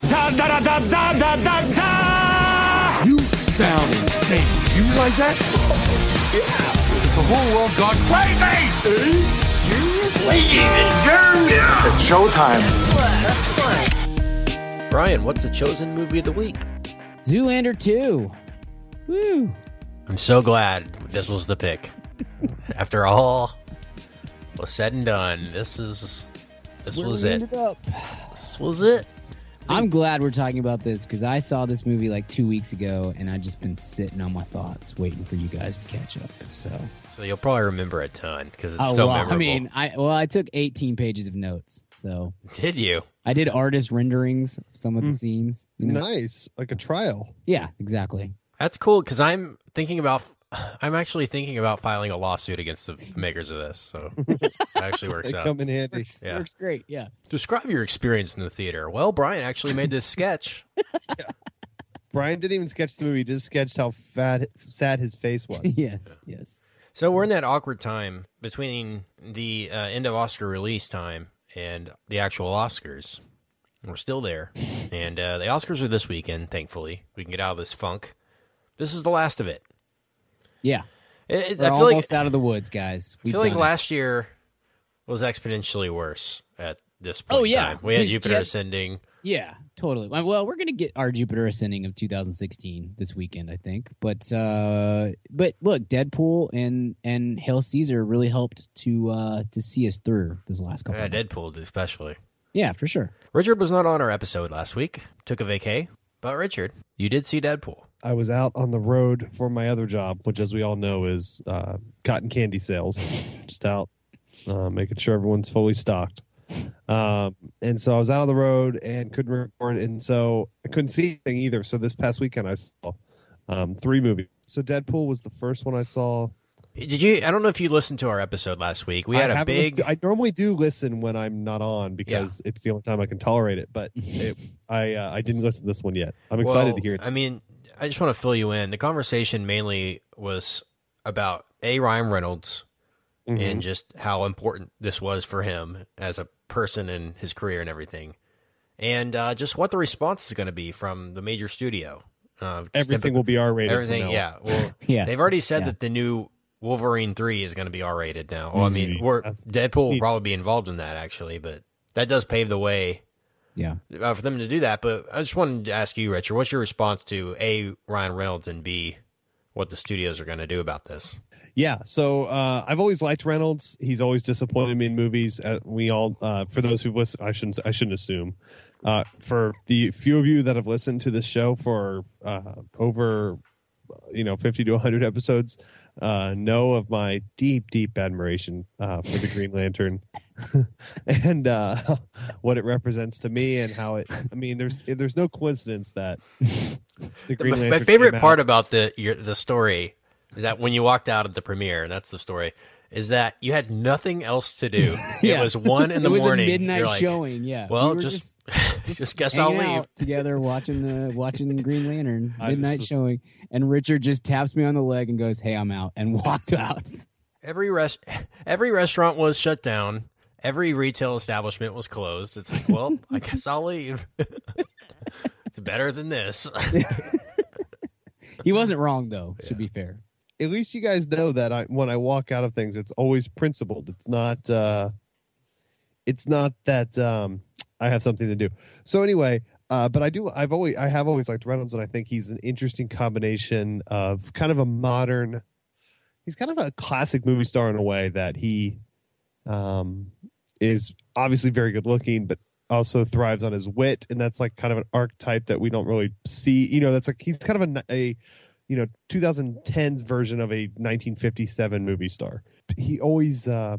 Da da da da da da da da! You sound insane. You realize that? yeah. The whole world gone crazy! Seriously? Yeah. It's showtime. Brian, what's the chosen movie of the week? Zoolander 2. Woo. I'm so glad this was the pick. After all was said and done, this is this Where was we it. up. This was it. I'm glad we're talking about this because I saw this movie like two weeks ago and I've just been sitting on my thoughts waiting for you guys to catch up. So, So you'll probably remember a ton because it's oh, so well, memorable. I mean, I well, I took 18 pages of notes. So Did you? I did artist renderings of some of Hmm. the scenes. You know? Nice, like a trial. Yeah, exactly. That's cool because I'm thinking about. I'm actually thinking about filing a lawsuit against the makers of this. So it actually works They out. come in handy. Works, Yeah. works great. Yeah. Describe your experience in the theater. Well, Brian actually made this sketch. Brian didn't even sketch the movie; he just sketched how fat, sad his face was. yes. Yes. So we're in that awkward time between the uh, end of Oscar release time and the actual Oscars. We're still there, and uh, the Oscars are this weekend. Thankfully, we can get out of this funk. This is the last of it. Yeah. It- it- We're I feel almost like out of the woods, guys. I We've feel like it. last year was exponentially worse at this point. Oh, in yeah. time. we had Jupiter yeah. Ascending. Yeah, totally. Well, we're gonna get our Jupiter Ascending of 2016 this weekend, I think. But uh but look, Deadpool and and Hail Caesar really helped to uh to see us through this last couple. Yeah. Deadpool especially. Yeah, for sure. Richard was not on our episode last week. Took a vacay. But Richard, you did see Deadpool. I was out on the road for my other job, which, as we all know, is uh, cotton candy sales. Just out uh, making sure everyone's fully stocked. Um, and so I was out on the road and couldn't record, and so I couldn't see anything either. So this past weekend, I saw um, three movies. So Deadpool was the first one I saw. Did you? I don't know if you listened to our episode last week. We had I a big. to- I normally do listen when I'm not on because it's the only time I can tolerate it. But it, I uh, I didn't listen to this one yet. I'm excited Well, to hear it. I mean, I just want to fill you in. The conversation mainly was about a Ryan Reynolds Mm-hmm. and just how important this was for him as a person and his career and everything, and uh, just what the response is going to be from the major studio. Uh, Everything will be R rated. Everything, yeah. Well, Yeah. they've already said Yeah. that the new Wolverine three is going to be R rated now. Well, I mean, we're, That's Deadpool will probably be involved in that actually, but that does pave the way Yeah. uh, for them to do that. But I just wanted to ask you, Richard, what's your response to a Ryan Reynolds and b what the studios are going to do about this? Yeah, so uh, I've always liked Reynolds. He's always disappointed me in movies. Uh, we all, uh, for those who listen, I shouldn't, I shouldn't assume. Uh, for the few of you that have listened to this show for uh, over, you know, fifty to hundred episodes, uh, know of my deep, deep admiration uh, for the Green Lantern and uh, what it represents to me, and how it. I mean, there's there's no coincidence that the Green My, Lantern. my favorite part about the your, the story is that when you walked out at the premiere, and that's the story, is that you had nothing else to do. Yeah. It was one in the it was morning. a midnight like, showing. Yeah. Well, We were just just, guess I'll leave. together watching the watching Green Lantern midnight just- showing, and Richard just taps me on the leg and goes, "Hey, I'm out," and walked out. Every rest every restaurant was shut down. Every retail establishment was closed. It's like, well, I guess I'll leave. it's better than this. he wasn't wrong though. Should be fair. At least you guys know that I when I walk out of things, it's always principled. It's not uh it's not that um I have something to do. So anyway, uh but I do I've always I have always liked Reynolds and I think he's an interesting combination of kind of a modern he's kind of a classic movie star in a way that he um is obviously very good looking but also thrives on his wit and that's like kind of an archetype that we don't really see you know that's like he's kind of a, a you know 2010's version of a 1957 movie star he always uh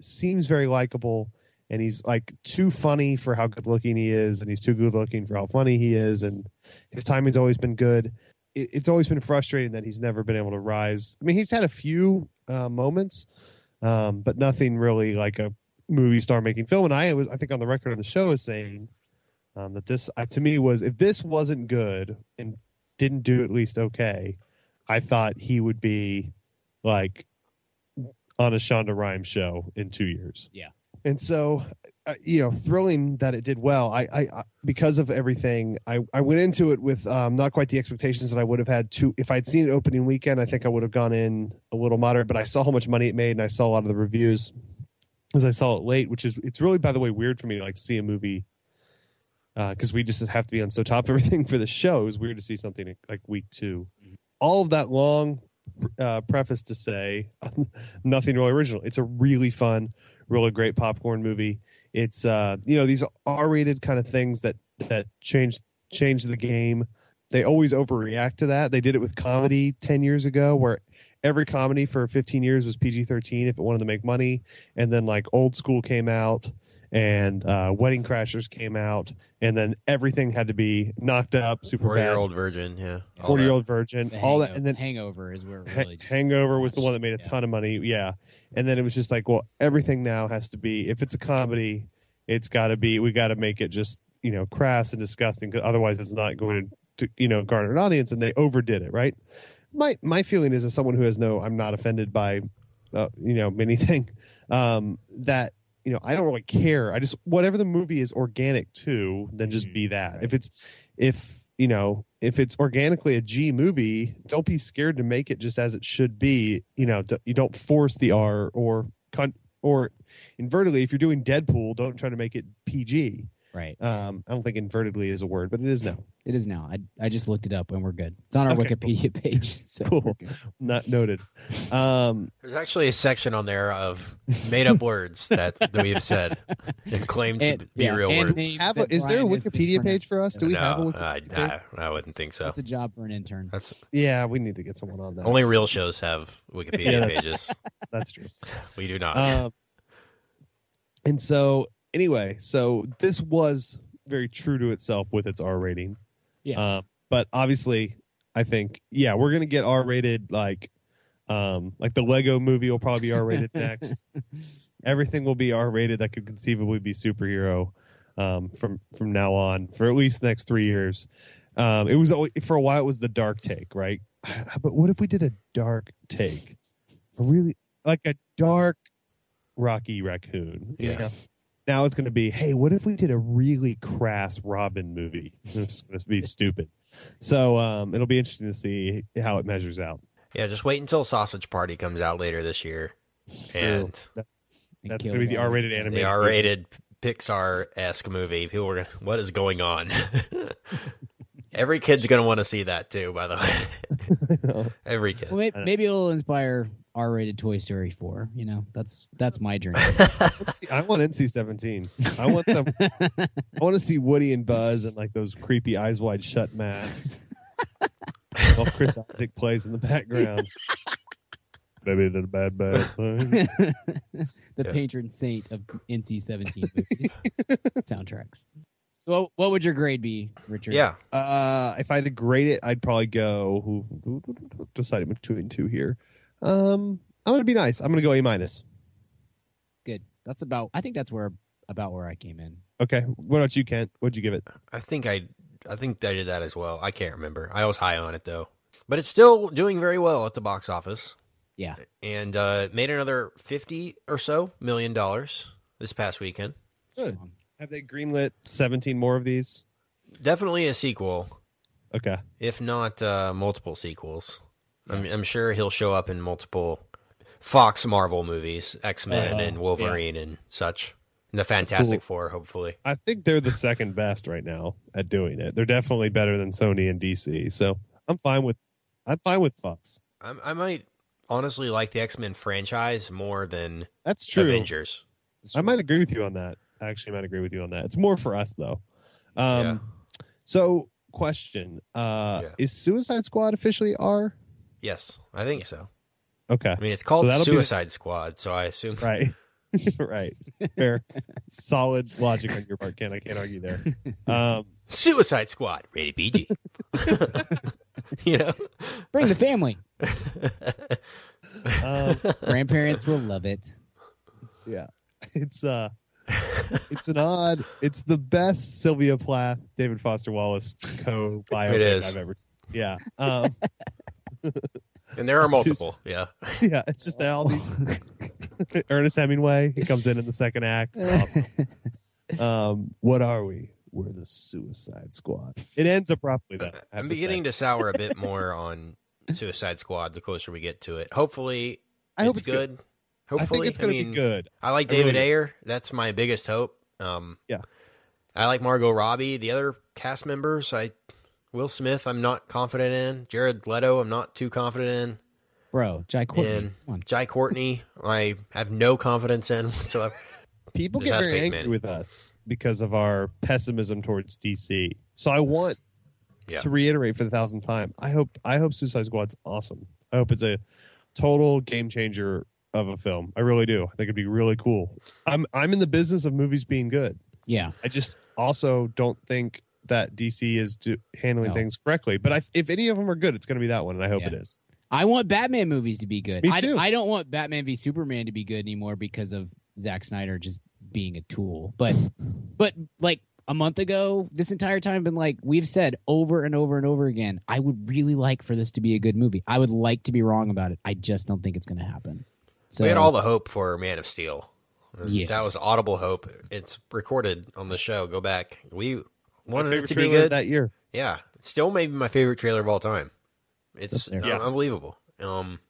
seems very likable and he's like too funny for how good looking he is and he's too good looking for how funny he is and His timing's always been good. It, it's always been frustrating that he's never been able to rise. I mean, he's had a few uh, moments, um, but nothing really like a movie star making film. And I was, I think, on the record on the show is saying um, that this, uh, to me, was if this wasn't good and didn't do at least okay, I thought he would be like on a Shonda Rhimes show in two years. Yeah. And so, uh, you know, thrilling that it did well. I, I, I because of everything, I, I went into it with um, not quite the expectations that I would have had to. If I'd seen it opening weekend, I think I would have gone in a little moderate. But I saw how much money it made, and I saw a lot of the reviews as I saw it late, which is it's really, by the way, weird for me to like see a movie because uh, we just have to be on so top of everything for the show. It was weird to see something like week two. All of that long uh, preface to say nothing really original. It's a really fun, really great popcorn movie. It's uh, you know these R-rated kind of things that that change change the game. They always overreact to that. They did it with comedy ten years ago, where every comedy for 15 years was PG-13 if it wanted to make money, and then like Old School came out and uh, Wedding Crashers came out, and then everything had to be knocked up, super Forty year old virgin, yeah. all Forty year old virgin, The all that, and then Hangover is where it Ha- really just Hangover was the one that made a Yeah. ton of money. Yeah. And then it was just like, well, everything now has to be, if it's a comedy, it's got to be, we got to make it just, you know, crass and disgusting because otherwise it's not going to, you know, garner an audience. And they overdid it, right? My, my feeling is as someone who has no, I'm not offended by, uh, you know, anything, um, that, you know, I don't really care. I just, whatever the movie is organic to, then just be mm-hmm. that. If it's, if, you know, if it's organically a G movie, don't be scared to make it just as it should be. You know, d- you don't force the R or con- or invertedly. If you're doing Deadpool, don't try to make it PG. Right. Um, I don't think invertedly is a word, but it is now. It is now. I I just looked it up and we're good. It's on our Okay, Wikipedia page. So Cool. Not noted. Um, There's actually a section on there of made up words that, that we have said and claimed to And- be yeah, real words. have a, is there a Wikipedia page for us? Do we no, have a I, Wikipedia page? I, I wouldn't think so. That's a job for an intern. That's Yeah, we need to get someone on that. only real shows have Wikipedia Yeah, that's- pages. That's true. We do not. Um, and so, anyway, so this was very true to itself with its R rating. Yeah. Um, but obviously, I think yeah, we're gonna get R rated like, um, like the Lego movie will probably be R rated next. Everything will be R rated that could conceivably be superhero um, from from now on for at least the next three years. Um, it was always, for a while. It was the dark take, right? But what if we did a dark take? A really like a dark Rocky Raccoon. you Yeah. know? Now it's going to be, hey, what if we did a really crass Robin movie? It's going to be stupid. So um, it'll be interesting to see how it measures out. yeah, just wait until Sausage Party comes out later this year. And That's, that's going to be the R-rated the- anime. the R rated Pixar esque movie, people are gonna what is going on? Every kid's gonna want to see that too, by the way. Every kid. Well, maybe, maybe it'll inspire R-rated Toy Story 4. You know, that's that's my dream. See, I want NC seventeen. I want them. I want to see Woody and Buzz and like those creepy eyes wide shut masks. While Chris Isaak plays in the background. Maybe did a bad bad thing. the Yeah. patron saint of NC-17 movies soundtracks. So, what, what would your grade be, Richard? Yeah. Uh, if I had to grade it, I'd probably go. Deciding between two here. Um, I'm gonna be nice. I'm gonna go A minus. good. That's about. I think that's where about where I came in. Okay. What about you, Kent? What'd you give it? I think I I think I did that as well. I can't remember. I was high on it though. But it's still doing very well at the box office. Yeah. And uh, made another fifty or so million dollars this past weekend. Good. Have they greenlit 17 more of these? Definitely a sequel, Okay. if not uh, multiple sequels. I'm, I'm sure he'll show up in multiple Fox Marvel movies, X Men Uh-huh. and Wolverine and such. And the Fantastic Cool. Four, hopefully. I think they're the second best right now at doing it. They're definitely better than Sony and DC. So I'm fine with I'm fine with Fox. I, I might honestly like the X Men franchise more than That's true. Avengers. I might agree with you on that. I actually might agree with you on that. It's more for us though. Um Yeah. so question. Uh Yeah. is Suicide Squad officially R? Yes, I think so. Okay. I mean, it's called So that'll the- Suicide Squad, so I assume Right. right. Fair. Solid logic on your part, Ken. I can't argue there. Um, Suicide Squad, rated PG. you know, Bring the family. um, Grandparents will love it. yeah. It's uh it's an odd it's the best Sylvia Plath, David Foster Wallace co biopic I've ever seen. Yeah. Um, and there are multiple. Yeah, yeah, it's just all these Ernest Hemingway. He comes in in the second act. It's awesome. Um, what are we? We're the Suicide Squad. It ends abruptly, though. I have I'm beginning say. to sour a bit more on Suicide Squad the closer we get to it. Hopefully, I hope it's, it's good. good. Hopefully, I think it's going to be good. I like I really David do. Ayer. That's my biggest hope. Um, Yeah. I like Margot Robbie. The other cast members, I Will Smith, I'm not confident in. Jared Leto, I'm not too confident in. Bro, Jai Courtney. and Jai Courtney, I have no confidence in whatsoever. People Just get very angry Manning. with us because of our pessimism towards DC. So I want Yeah. to reiterate for the thousandth time. I hope I hope Suicide Squad's awesome. I hope it's a total game changer of a film. I really do. I think it'd be really cool. I'm I'm in the business of movies being good. Yeah. I just also don't think that DC is do, handling No. things correctly. But I, if any of them are good, it's going to be that one, and I hope Yeah. it is. I want Batman movies to be good. Me I, too. I don't want Batman v Superman to be good anymore because of Zack Snyder just being a tool. But but like a month ago, this entire time I've been like we've said over and over and over again, I would really like for this to be a good movie. I would like to be wrong about it. I just don't think it's gonna happen. So we had all the hope for Man of Steel. And Yes. That was audible hope. It's recorded on the show. Go back. We My wanted it to be good. that year. Yeah, still maybe my favorite trailer of all time. It's Yeah. unbelievable. Um,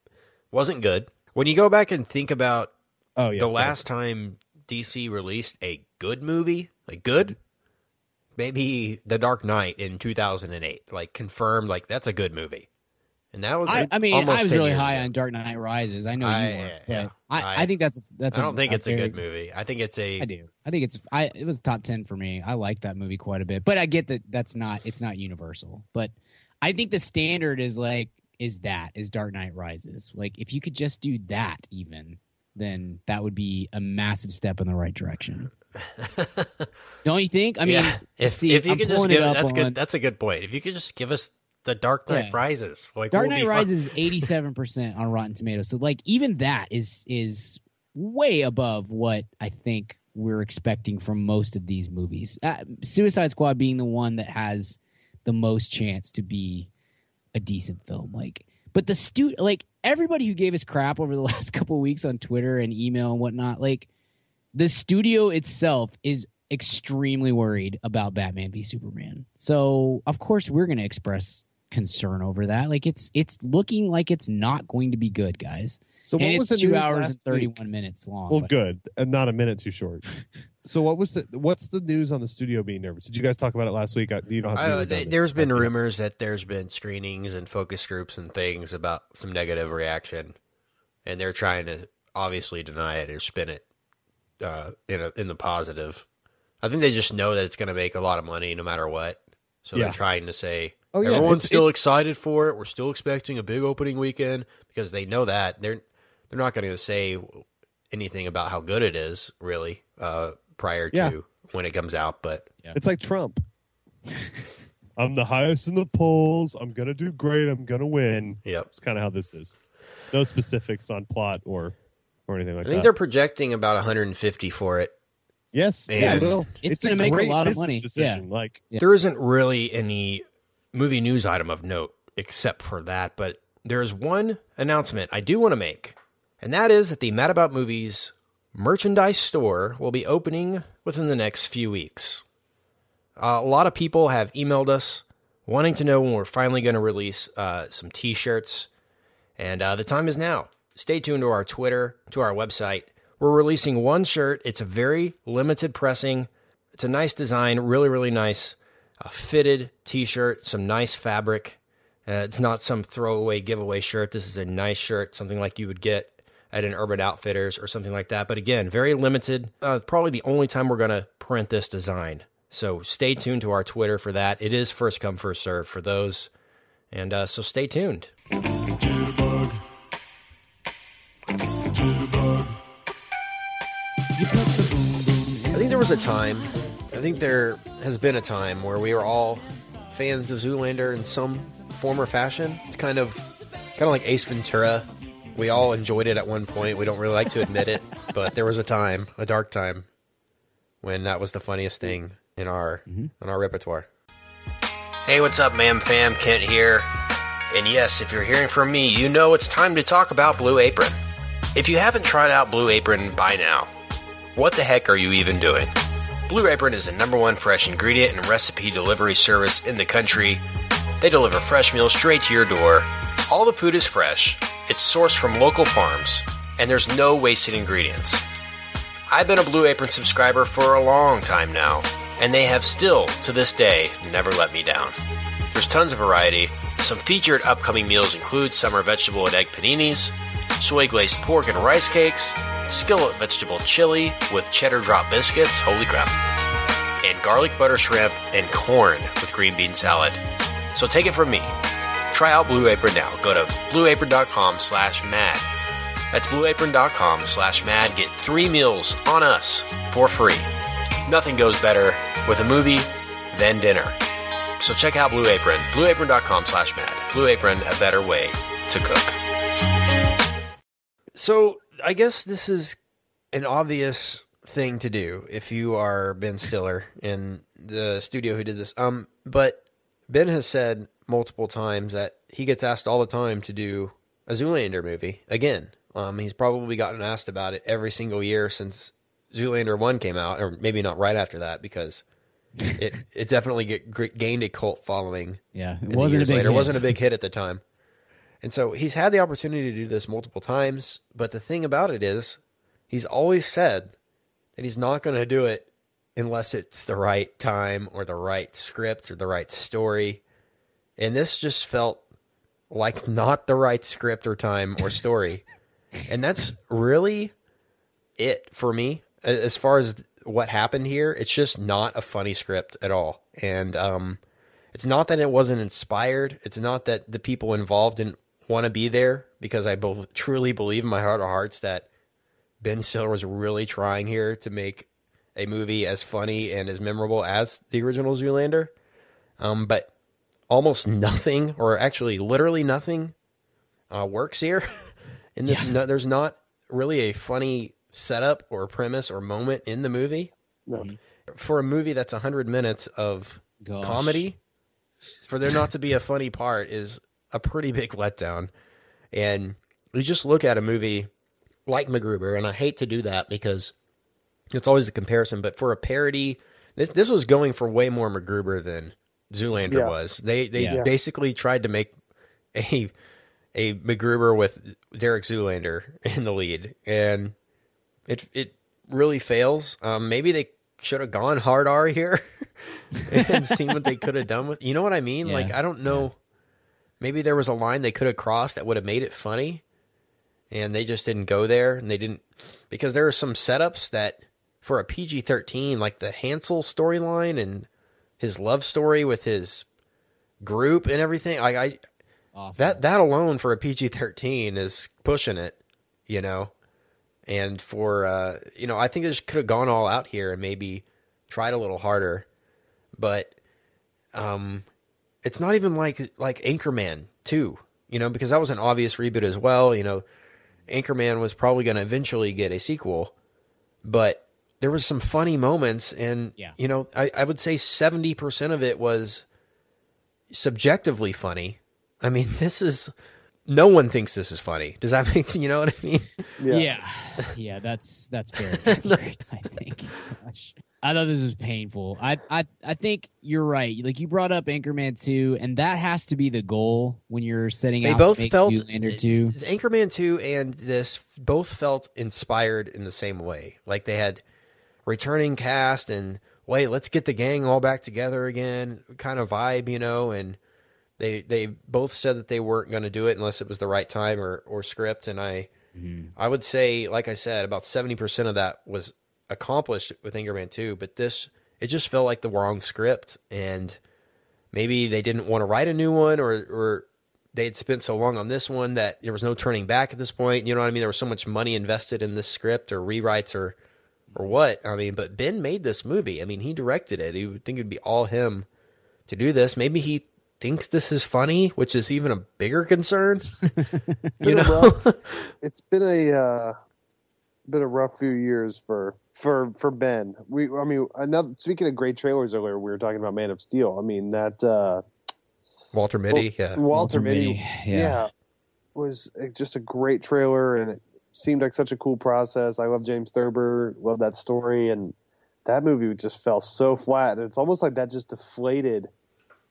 wasn't good. When you go back and think about Oh yeah, the last time DC released a good movie, like good, maybe The Dark Knight in 2008, like confirmed, like that's a good movie. And that was, I, I mean, I was really high ago. on Dark Knight Rises. I know you I- were, yeah. I, I- I, think that's that's. I don't think it's a very- good movie. I think it's a I do. I think it's. I it was top ten for me. I like that movie quite a bit, but I get that that's not. It's not universal. But I think the standard is like is that is Dark Knight Rises. Like if you could just do that, even then that would be a massive step in the right direction. Don't you think? I mean, yeah. If see, if you I'm could just give it it, up that's on- good. That's a good point. If you could just give us the Dark Knight Yeah. Rises, like Dark Knight. Rises is eighty seven percent on Rotten Tomatoes. So like even that is is way above what I think we're expecting from most of these movies. Uh, Suicide Squad being the one that has the most chance to be a decent film. Like, but the stu like everybody who gave us crap over the last couple of weeks on Twitter and email and whatnot, like the studio itself is extremely worried about Batman v Superman. So of course we're going to express concern over that. Like it's it's looking like it's not going to be good, guys. So what and was it's the two hours and last thirty week? one minutes long. Well, but- good, and not a minute too short. so, what was the what's the news on the studio being nervous? Did you guys talk about it last week? I- You don't have to. be Uh, th- there's been I rumors that there's been screenings and focus groups and things about some negative reaction, and they're trying to obviously deny it or spin it uh, in a, in the positive. I think they just know that it's going to make a lot of money no matter what, so Yeah. they're trying to say Oh, yeah, everyone's it's- still it's- excited for it. We're still expecting a big opening weekend because they know that they're they're not going to say anything about how good it is really uh, prior to Yeah. when it comes out, but. It's like Trump. I'm the highest in the polls. I'm gonna do great. I'm gonna win. Yep. It's kind of how this is. No specifics on plot or or anything like that. I think that. they're projecting about 150 for it. yes, And- yeah, It's- it's gonna make a lot of money. Decision. Like, Yeah. There isn't really any movie news item of note except for that, but there is one announcement I do want to make, and that is that the Mad About Movies merchandise store will be opening within the next few weeks. Uh, a lot of people have emailed us wanting to know when we're finally going to release uh, some t shirts, and uh, the time is now. Stay tuned to our Twitter, to our website. We're releasing one shirt. It's a very limited pressing. It's a nice design, really, really nice. A fitted t shirt, some nice fabric. Uh, it's not some throwaway giveaway shirt. This is a nice shirt, something like you would get at an Urban Outfitters or something like that. But again, very limited. Uh, probably the only time we're going to print this design. So stay tuned to our Twitter for that. It is first come, first serve for those. And uh, so stay tuned. Jitterbug. Jitterbug. I think there was a time, I think there has been a time where we were all fans of Zoolander in some form or fashion. It's kind of kind of like Ace Ventura. We all enjoyed it at one point. We don't really like to admit it, but there was a time, a dark time, when that was the funniest thing in our mm-hmm. in our repertoire. Hey, what's up, ma'am fam? Kent here. And yes, if you're hearing from me, you know it's time to talk about Blue Apron. If you haven't tried out Blue Apron by now, what the heck are you even doing? Blue Apron is the number one fresh ingredient and recipe delivery service in the country. They deliver fresh meals straight to your door. All the food is fresh, it's sourced from local farms, and there's no wasted ingredients. I've been a Blue Apron subscriber for a long time now, and they have still, to this day, never let me down. There's tons of variety. Some featured upcoming meals include summer vegetable and egg paninis, soy glazed pork and rice cakes, skillet vegetable chili with cheddar drop biscuits, holy crap, and garlic butter shrimp and corn with green bean salad. So take it from me. Try out Blue Apron now. Go to blueapron.com slash mad. That's blueapron.com slash mad. Get three meals on us for free. Nothing goes better with a movie than dinner. So check out Blue Apron. Blueapron.com slash mad. Blue Apron, a better way to cook. So I guess this is an obvious thing to do if you are Ben Stiller in the studio who did this. Um, but Ben has said multiple times that he gets asked all the time to do a Zoolander movie again. Um, he's probably gotten asked about it every single year since Zoolander one came out, or maybe not right after that because it it definitely get, gained a cult following. Yeah, it wasn't a big later. It wasn't a big hit at the time. And so he's had the opportunity to do this multiple times, but the thing about it is he's always said that he's not going to do it unless it's the right time or the right script or the right story. And this just felt like not the right script or time or story. and that's really it for me as far as what happened here. It's just not a funny script at all. And um it's not that it wasn't inspired. It's not that the people involved didn't want to be there because I both truly believe in my heart of hearts that Ben Stiller was really trying here to make a movie as funny and as memorable as the original Zoolander. Um, but almost nothing, or actually literally nothing, uh, works here. In this, no, there's not really a funny setup or premise or moment in the movie. For a movie that's 100 minutes of Gosh. comedy, for there not to be a funny part is a pretty big letdown. And you just look at a movie like MacGruber, and I hate to do that because it's always a comparison, but for a parody, this this was going for way more MacGruber than Zoolander Yeah. was. They they Yeah. basically tried to make a a MacGruber with Derek Zoolander in the lead, and it it really fails. Um, maybe they should have gone hard R here and seen what they could have done with. You know what I mean? Yeah. Like I don't know. Maybe there was a line they could have crossed that would have made it funny, and they just didn't go there, and they didn't because there are some setups that for a PG thirteen, like the Hansel storyline and his love story with his group and everything. Like I Awful. that that alone for a PG thirteen is pushing it, you know. And for uh, you know, I think just could have gone all out here and maybe tried a little harder, but um, it's not even like like Anchorman two, you know, because that was an obvious reboot as well. You know, Anchorman was probably going to eventually get a sequel, but there was some funny moments, and Yeah. you know, I, I would say seventy percent of it was subjectively funny. I mean, this is no one thinks this is funny. Does that make you know what I mean? Yeah. yeah, that's that's very accurate, I think. Gosh. I thought this was painful. I, I I think you're right. Like you brought up Anchorman 2, and that has to be the goal when you're setting They out both to make felt Zoolander 2. Anchorman two and this both felt inspired in the same way. Like they had returning cast and wait, let's get the gang all back together again, kind of vibe, you know. And they they both said that they weren't going to do it unless it was the right time or or script. And I mm-hmm. I would say, like I said, about seventy percent of that was accomplished with Anchorman two, but this it just felt like the wrong script and maybe they didn't want to write a new one or or they had spent so long on this one that there was no turning back at this point. You know what I mean? There was so much money invested in this script or rewrites or or what. I mean, but Ben made this movie. I mean, he directed it. You would think it'd be all him to do this. Maybe he thinks this is funny, which is even a bigger concern. you know, rough- it's been a uh, been a rough few years for for for Ben. We, I mean, another speaking of great trailers earlier, we were talking about Man of Steel. I mean that uh, Walter Mitty. Yeah, Walter, Walter Mitty, Mitty, yeah. yeah. was just a great trailer, and it seemed like such a cool process. I love James Thurber, love that story, and that movie just fell so flat. And it's almost like that just deflated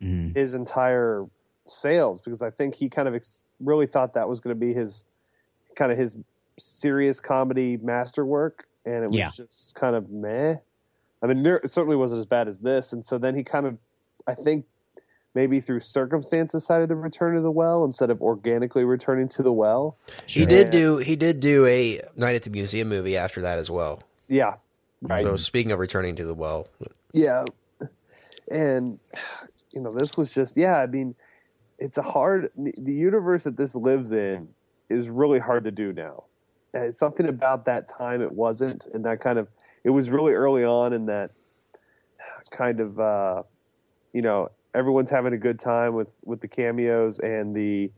Mhm. his entire sales because I think he kind of ex- really thought that was going to be his kind of his serious comedy masterwork, and it was Yeah. just kind of meh. I mean, it certainly wasn't as bad as this, and so then he kind of, I think, maybe through circumstance decided to return to the well instead of organically returning to the well. he did Yeah. do he did do a Night at the Museum movie after that as well. Yeah, right. So speaking of returning to the well, Yeah. And, you know, this was just, yeah, I mean, it's a hard, the universe that this lives in is really hard to do now. It's something about that time it wasn't. And that kind of, it was really early on in that kind of, uh, you know, everyone's having a good time with, with the cameos and the,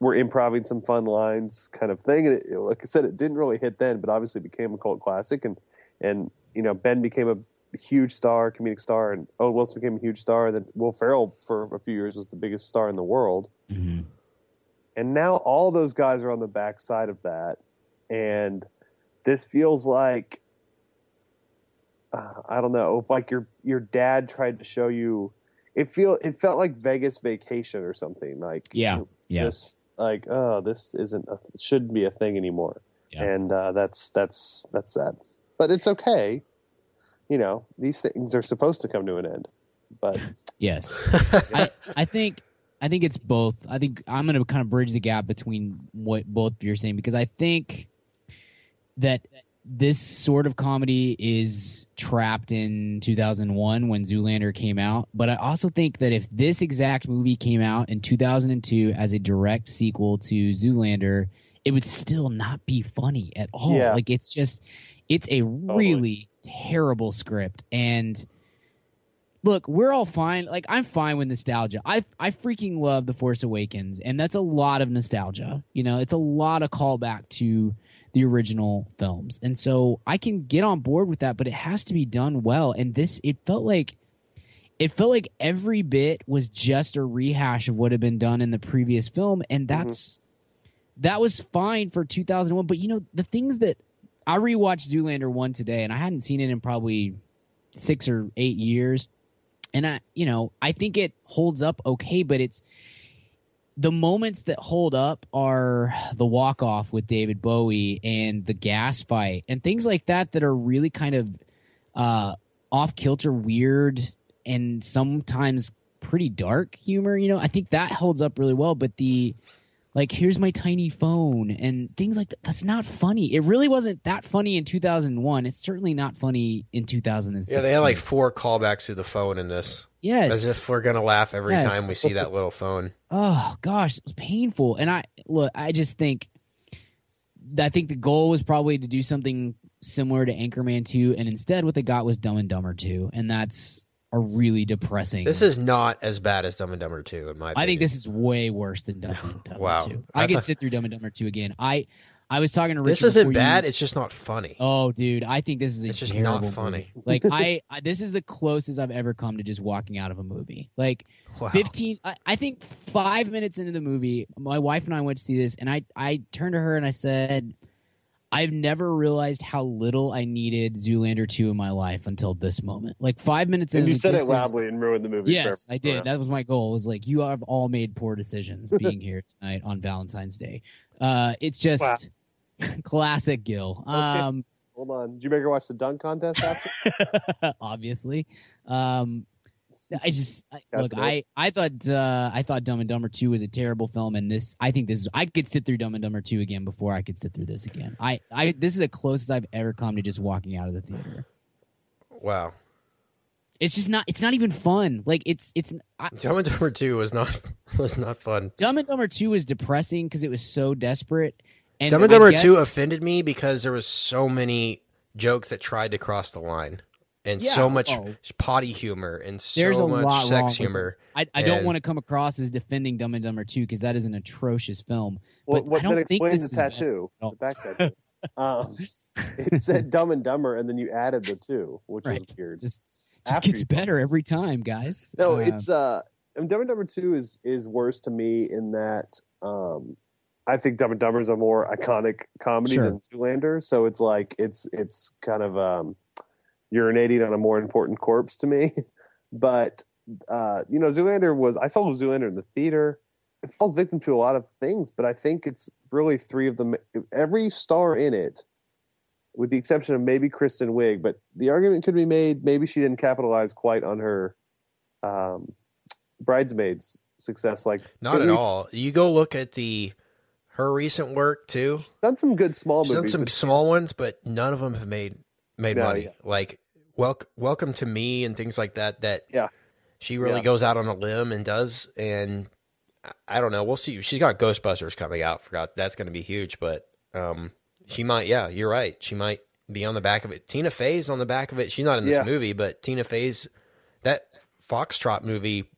we're improving some fun lines kind of thing. And it, like I said, it didn't really hit then, but obviously became a cult classic. And, and, you know, Ben became a huge star, comedic star, and Owen Wilson became a huge star. And then Will Ferrell for a few years was the biggest star in the world. Mhm. And now all those guys are on the backside of that, and this feels like uh, I don't know if like your your dad tried to show you. It feel it felt like Vegas Vacation or something like Yeah, yeah. just like oh this isn't a, it shouldn't be a thing anymore, Yeah. and uh, that's that's that's sad, but it's okay. You know these things are supposed to come to an end, but Yes. I, I think I think it's both. I think I'm going to kind of bridge the gap between what both you're saying because I think that this sort of comedy is trapped in 2001 when Zoolander came out, but I also think that if this exact movie came out in 2002 as a direct sequel to Zoolander, it would still not be funny at all. Yeah. Like it's just it's a really terrible script and look, we're all fine. Like I'm fine with nostalgia. I I freaking love The Force Awakens, and that's a lot of nostalgia. You know, it's a lot of callback to the original films, and so I can get on board with that. But it has to be done well. And this, it felt like. It felt like every bit was just a rehash of what had been done in the previous film, and mm-hmm. that's that was fine for 2001. But you know, the things that I rewatched Zoolander one today, and I hadn't seen it in probably six or eight years and I, you know, I think it holds up okay, but it's the moments that hold up are the walk off with David Bowie and the gas fight and things like that that are really kind of uh, off kilter, weird, and sometimes pretty dark humor. You know, I think that holds up really well, but the like here's my tiny phone and things like that that's not funny. It really wasn't that funny in 2001 it's certainly not funny in 2006 yeah, they had like four callbacks to the phone in this, yes as if we're gonna laugh every Yes. time we see that little phone. oh gosh, it was painful. And I look, I just think, I think the goal was probably to do something similar to Anchorman Two, and instead what they got was Dumb and Dumber Two, and that's a really depressing. This is not as bad as Dumb and Dumber Two, in my opinion. I think this is way worse than Dumb and Dumber Wow. Two. I I could sit through Dumb and Dumber Two again. I, I was talking to Richard. this isn't before you- bad. It's just not funny. Oh, dude, I think this is a It's just not funny. movie. Like I, I, this is the closest I've ever come to just walking out of a movie. Like Wow. 15 I, I think five minutes into the movie my wife and i went to see this and i i turned to her and i said i've never realized how little i needed zoolander 2 in my life until this moment like five minutes and in you said it this is- loudly and ruined the movie. yes for i did everyone. that was my goal was like you have all made poor decisions being here tonight on valentine's day uh it's just Wow. classic gil um Hold on. Did you make her watch the dunk contest after? obviously. Um, I just I, look. I I thought uh, I thought Dumb and Dumber Two was a terrible film, and this I think this is I could sit through Dumb and Dumber Two again before I could sit through this again. I I this is the closest I've ever come to just walking out of the theater. Wow. It's just not. It's not even fun. Like it's it's I, Dumb and Dumber Two was not was not fun. Dumb and Dumber Two was depressing because it was so desperate. And Dumb and Dumber guess- Two offended me because there was so many jokes that tried to cross the line, and Yeah, so much oh. potty humor and so There's a much lot wrong sex humor. I, I don't want to come across as defending Dumb and Dumber 2 because that is an atrocious film. Well, But what I don't then think explains this the tattoo, the back tattoo. um, it said Dumb and Dumber, and then you added the two, which Right. was weird. Just just After gets better every time, guys. No, Uh, it's uh, I mean, Dumb and Dumber Two is is worse to me in that um, I think Dumb and Dumber is a more iconic comedy Sure. than Zoolander. So it's like it's it's kind of um, urinating on a more important corpse to me. but uh, you know, Zoolander was I saw Zoolander in the theater. It falls victim to a lot of things, but I think it's really three of them. Every star in it, with the exception of maybe Kristen Wiig, but the argument could be made maybe she didn't capitalize quite on her um, bridesmaids success. Like Not at least all. You go look at the her recent work too. Done some good small She's done some small ones, but none of them have made made No, money. yeah. Like welcome, welcome to me and things like that. That Yeah. she really Yeah. goes out on a limb and does. And I- I don't know. We'll see. She's got Ghostbusters coming out. Forgot that's going to be huge. But um, she might. Yeah, you're right. She might be on the back of it. Tina Fey's on the back of it. She's not in this Yeah. movie, but Tina Fey's that Foxtrot movie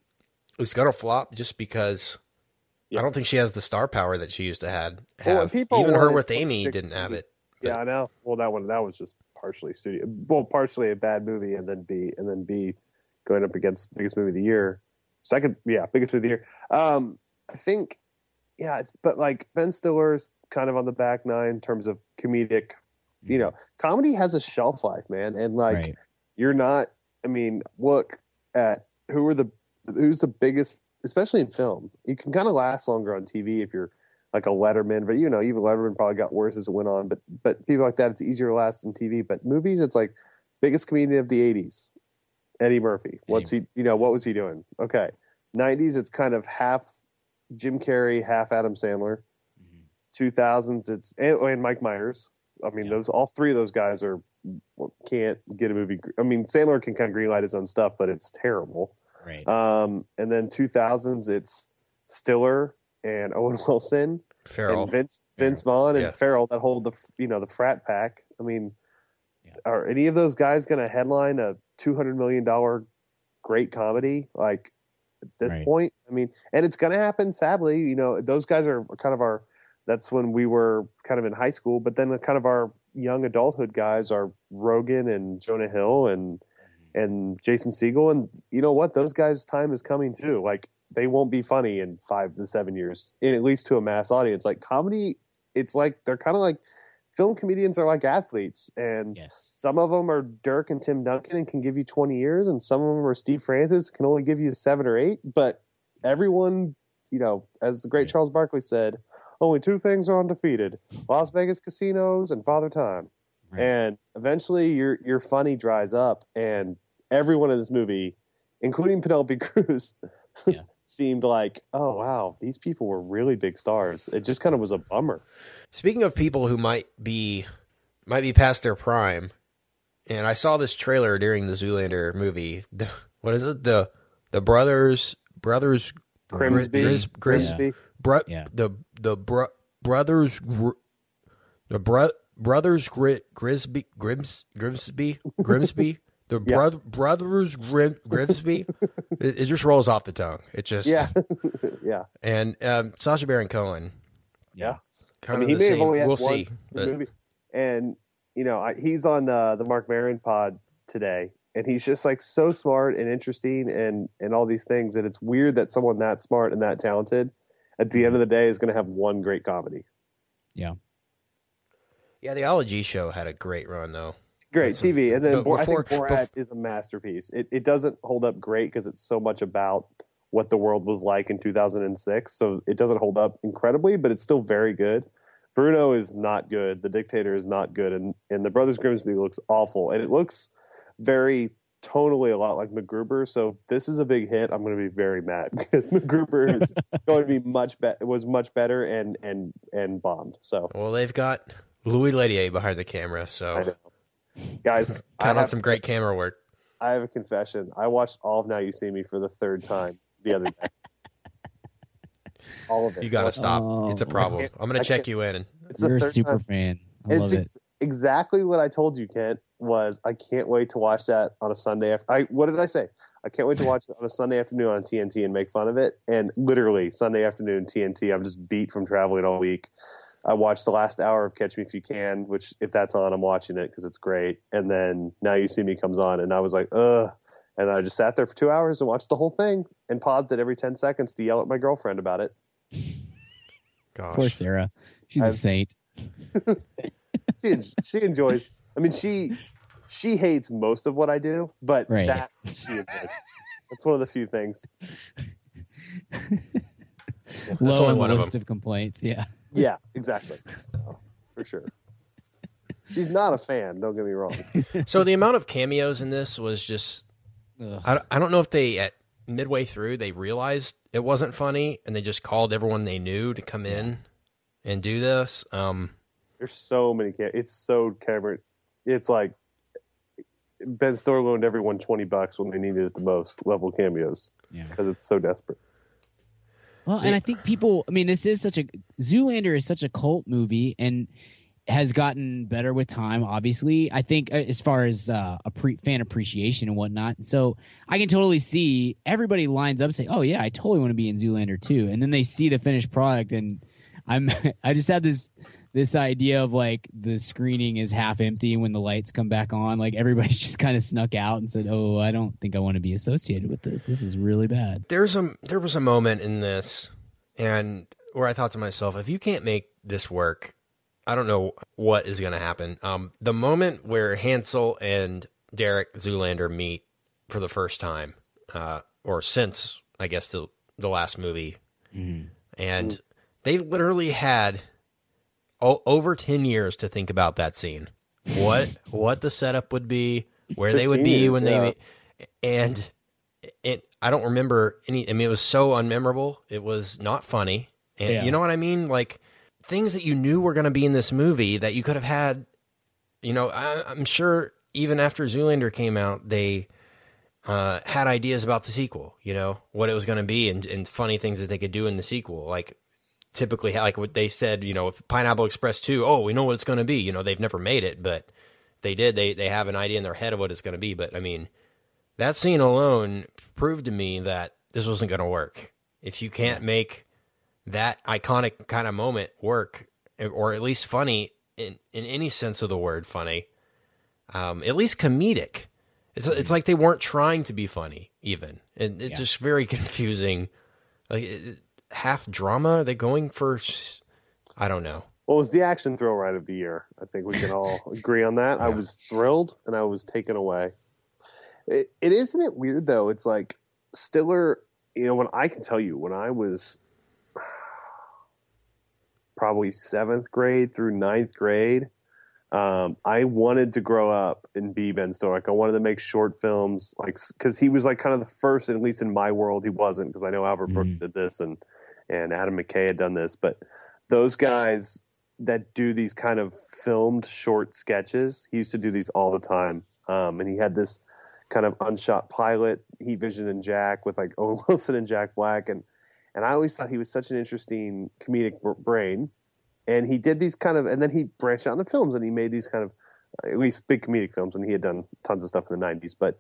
is going to flop just because. Yeah. I don't think she has the star power that she used to had. Well, Have. people Even her with Amy 2016. didn't have it. yeah, I know. Well, that one that was just partially studio. Well, partially a bad movie, and then B, and then B, going up against biggest movie of the year. Second, yeah, biggest movie of the year. Um, I think, yeah, but like Ben Stiller's kind of on the back nine in terms of comedic. You know, comedy has a shelf life, man, and like Right. you're not. I mean, look at who are the who's the biggest, especially in film. You can kind of last longer on TV if you're like a Letterman, but you know, even Letterman probably got worse as it went on. But but people like that, it's easier to last in TV. But movies, it's like biggest comedian of the '80s, Eddie Murphy. What's he? You know, what was he doing? Okay, '90s, it's kind of half Jim Carrey, half Adam Sandler. Mm-hmm. 2000s, it's and, oh, and Mike Myers. I mean, Yeah. those all three of those guys are can't get a movie. I mean, Sandler can kind of greenlight his own stuff, but it's terrible. Right. Um, and then 2000s, it's Stiller and Owen Wilson Ferrell. and Vince Vince Vaughn and Yeah. Ferrell that hold the you know the frat pack. I mean, Yeah. are any of those guys going to headline a 200 million dollar great comedy like at this Right. point? I mean, and it's going to happen. Sadly, you know, those guys are kind of our. That's when we were kind of in high school, but then kind of our young adulthood guys are Rogan and Jonah Hill and and Jason Segel, and you know what? Those guys' time is coming too. Like they won't be funny in five to seven years, in at least to a mass audience. Like comedy, it's like they're kind of like film comedians are like athletes, and yes. some of them are Dirk and Tim Duncan and can give you twenty years, and some of them are Steve Francis can only give you seven or eight. But everyone, you know, as the great Right. Charles Barkley said, only two things are undefeated: Las Vegas casinos and Father Time Right. and eventually your your funny dries up and everyone in this movie including penelope cruz Yeah. seemed like oh wow these people were really big stars it just kind of was a bummer Speaking of people who might be might be past their prime, and I saw this trailer during the Zoolander movie. The, what is it? The the brothers brothers Grimsby, Gris- Gris- Grimsby. bro- Yeah. the the bro- brothers Gr- the bro- brothers Gri- Grisby Grims Grimsby Grimsby the Yeah. bro- brothers Grim- Grimsby. it, it just rolls off the tongue. It just yeah yeah And um, Sacha Baron Cohen. Yeah. Kind I mean, of he the may same. have only had we'll one see. But movie and you know I, he's on uh, the Marc Maron pod today and he's just like so smart and interesting and and all these things and it's weird that someone that smart and that talented at the end of the day is going to have one great comedy Yeah. yeah, the Ali G show had a great run though. Great That's a- TV. And then Bor- I think Borat is a masterpiece. It it doesn't hold up great because it's so much about what the world was like in 2006. So it doesn't hold up incredibly, but it's still very good. Bruno is not good. The Dictator is not good, and and the Brothers Grimsby looks awful, and it looks very tonally a lot like MacGruber. So this is a big hit. I'm going to be very mad because MacGruber is going to be much better. Was much better and and and bombed. So Well, they've got Louis Leterrier behind the camera, so. Guys, I count on some great camera work. I have a confession. I watched all of Now You See Me for the third time the other day. all of it. You got to stop. Oh. it's a problem. I'm going I to check you in. It's You're a super time. fan. I love It's it. exactly what I told you, Kent. Was I can't wait to watch that on a Sunday. After, I what did I say? I can't wait to watch it on a Sunday afternoon on TNT and make fun of it. And literally Sunday afternoon TNT, I'm just beat from traveling all week. I watched the last hour of Catch Me If You Can, which if that's on, I'm watching it because it's great. And then Now You See Me comes on, and I was like, ugh. And I just sat there for two hours and watched the whole thing and paused it every 10 seconds to yell at my girlfriend about it. Gosh. Poor Sarah. She's a I've- saint. she, she enjoys. I mean, she she hates most of what I do, but Right. that she enjoys. That's one of the few things. Low only on the one of list of complaints. Yeah. Yeah, exactly, for sure. She's not a fan. Don't get me wrong. So the amount of cameos in this was just. I, I don't know if they at midway through they realized it wasn't funny and they just called everyone they knew to come in and do this. Um, There's so many. Cam- it's so camera. It's like Ben Stiller loaned everyone twenty bucks when they needed it the most. Level cameos Yeah. because it's so desperate. Well, and I think people. I mean, this is such a Zoolander is such a cult movie and has gotten better with time. Obviously, I think uh, as far as uh, a pre- fan appreciation and whatnot. So I can totally see everybody lines up say, "Oh yeah, I totally want to be in Zoolander too," and then they see the finished product, and I'm I just have this this idea of like the screening is half empty when the lights come back on. Like everybody's just kind of snuck out and said, "Oh, I don't think I want to be associated with this. This is really bad." there's a there was a moment in this and where I thought to myself, if you can't make this work, I don't know what is going to happen. Um, the moment where Hansel and Derek Zoolander meet for the first time, uh, or since I guess the the last movie, and they literally had o- over ten years to think about that scene. What what the setup would be, where they would be years, when they yeah. meet, and it I don't remember any. I mean, it was so unmemorable. It was not funny, and Yeah. you know what I mean. Like things that you knew were going to be in this movie that you could have had. You know, I, I'm sure even after Zoolander came out, they uh, had ideas about the sequel. You know what it was going to be, and, and funny things that they could do in the sequel. Like typically, like what they said. You know, if Pineapple Express two, oh, we know what it's going to be. You know, they've never made it, but they did. They they have an idea in their head of what it's going to be. But I mean, that scene alone proved to me that this wasn't going to work. If you can't make that iconic kind of moment work, or at least funny in, in any sense of the word, funny, um, at least comedic. It's it's like they weren't trying to be funny, even. And it's just very confusing. Like it, half drama. Are they going for? I don't know. What was the action thrill ride of the year? I think we can all agree on that. I was thrilled and I was taken away. It, it isn't it weird though. It's like Stiller. You know, when I can tell you when I was probably seventh grade through ninth grade, um, I wanted to grow up and be Ben Stiller. Like I wanted to make short films, like because he was like kind of the first, at least in my world, he wasn't because I know Albert Brooks did this and and Adam McKay had done this, but those guys that do these kind of filmed short sketches, he used to do these all the time. Um, and he had this kind of unshot pilot, Heat Vision and Jack with like Owen Wilson and Jack Black, and and I always thought he was such an interesting comedic brain. And he did these kind of, and then he branched out into films, and he made these kind of, at least big comedic films, and he had done tons of stuff in the '90s. But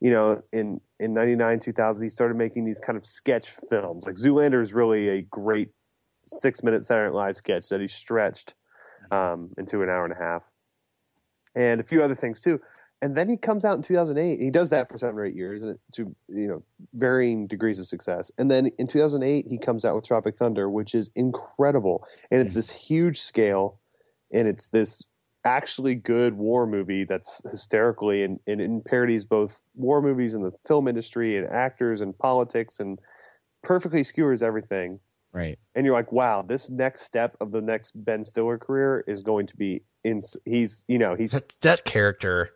you know, in in '99, 2000, he started making these kind of sketch films. Like Zoolander is really a great six minute Saturday Night Live sketch that he stretched um, into an hour and a half, and a few other things too. And then he comes out in 2008. And he does that for seven or eight years, and it, to you know varying degrees of success. And then in 2008, he comes out with Tropic Thunder, which is incredible, and it's this huge scale, and it's this actually good war movie that's hysterically and, and, and parodies both war movies and the film industry and actors and politics and perfectly skewers everything Right. and you're like, wow, this next step of the next Ben Stiller career is going to be in. He's, you know, he's That, that character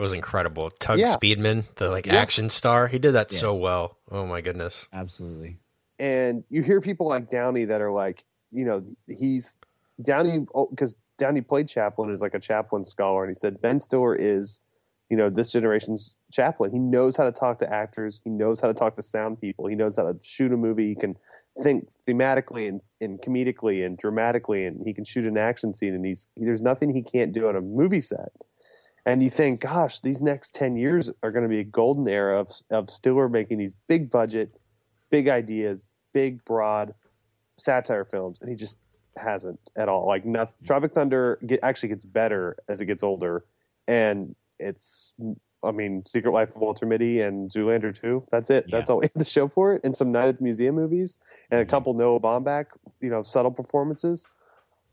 was incredible. Tugg Yeah. Speedman, the like Yes. action star, he did that so well. Oh my goodness. Absolutely. and you hear people like Downey that are like, you know, he's Downey oh, because Downey played Chaplin as like a Chaplin scholar, and he said Ben Stiller is, you know, this generation's Chaplin. He knows how to talk to actors. He knows how to talk to sound people. He knows how to shoot a movie. He can think thematically and, and comedically and dramatically, and he can shoot an action scene, and he's there's nothing he can't do on a movie set. And you think, gosh, these next ten years are going to be a golden era of of Stiller making these big budget, big ideas, big broad satire films, and he just hasn't at all. Like nothing. Tropic Thunder get, actually gets better as it gets older, and it's I mean, Secret Life of Walter Mitty and Zoolander 2. That's it. Yeah. That's all we have to show for it. And some Night at the Museum movies and a couple Noah Baumbach, you know, subtle performances.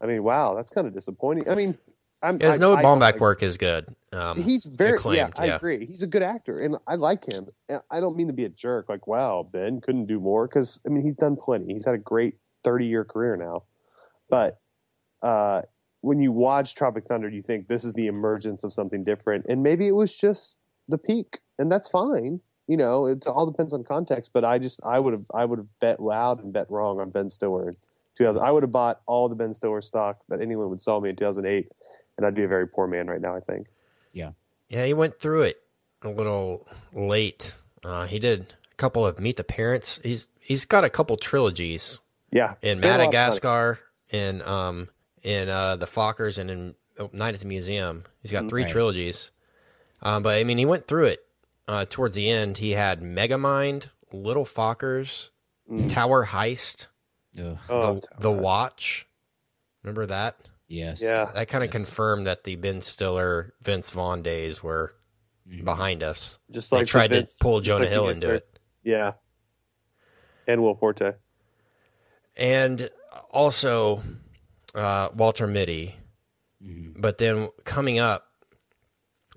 I mean, wow, that's kind of disappointing. I mean, I'm His I- Noah I Baumbach like- work is good. Um, He's very acclaimed, yeah, I yeah. agree. He's a good actor and I like him. I don't mean to be a jerk like wow, Ben couldn't do more cuz I mean, he's done plenty. He's had a great 30-year career now. But uh when you watch Tropic Thunder, you think this is the emergence of something different and maybe it was just the peak and that's fine. You know, it all depends on context, but I just I would have I would have bet loud and bet wrong on Ben Stiller in 2000. I would have bought all the Ben Stiller stock that anyone would sell me in 2008 and I'd be a very poor man right now, I think. Yeah, Yeah, he went through it a little late. Uh, he did a couple of Meet the Parents. He's he's got a couple trilogies Yeah, in Spent a lot of money. Madagascar, in um in uh, the Fockers, and in oh, Night at the Museum. He's got three Right. trilogies. Um, but I mean, he went through it. Uh, towards the end, he had Megamind, Little Fockers, Tower Heist, Ugh, Oh, the, the Watch. Remember that? yes. Yeah. That kind of Yes. confirmed that the Ben Stiller, Vince Vaughn days were behind us. just They like tried the to pull Jonah like Hill into it. Yeah, and Will Forte. and also uh, Walter Mitty. But then coming up,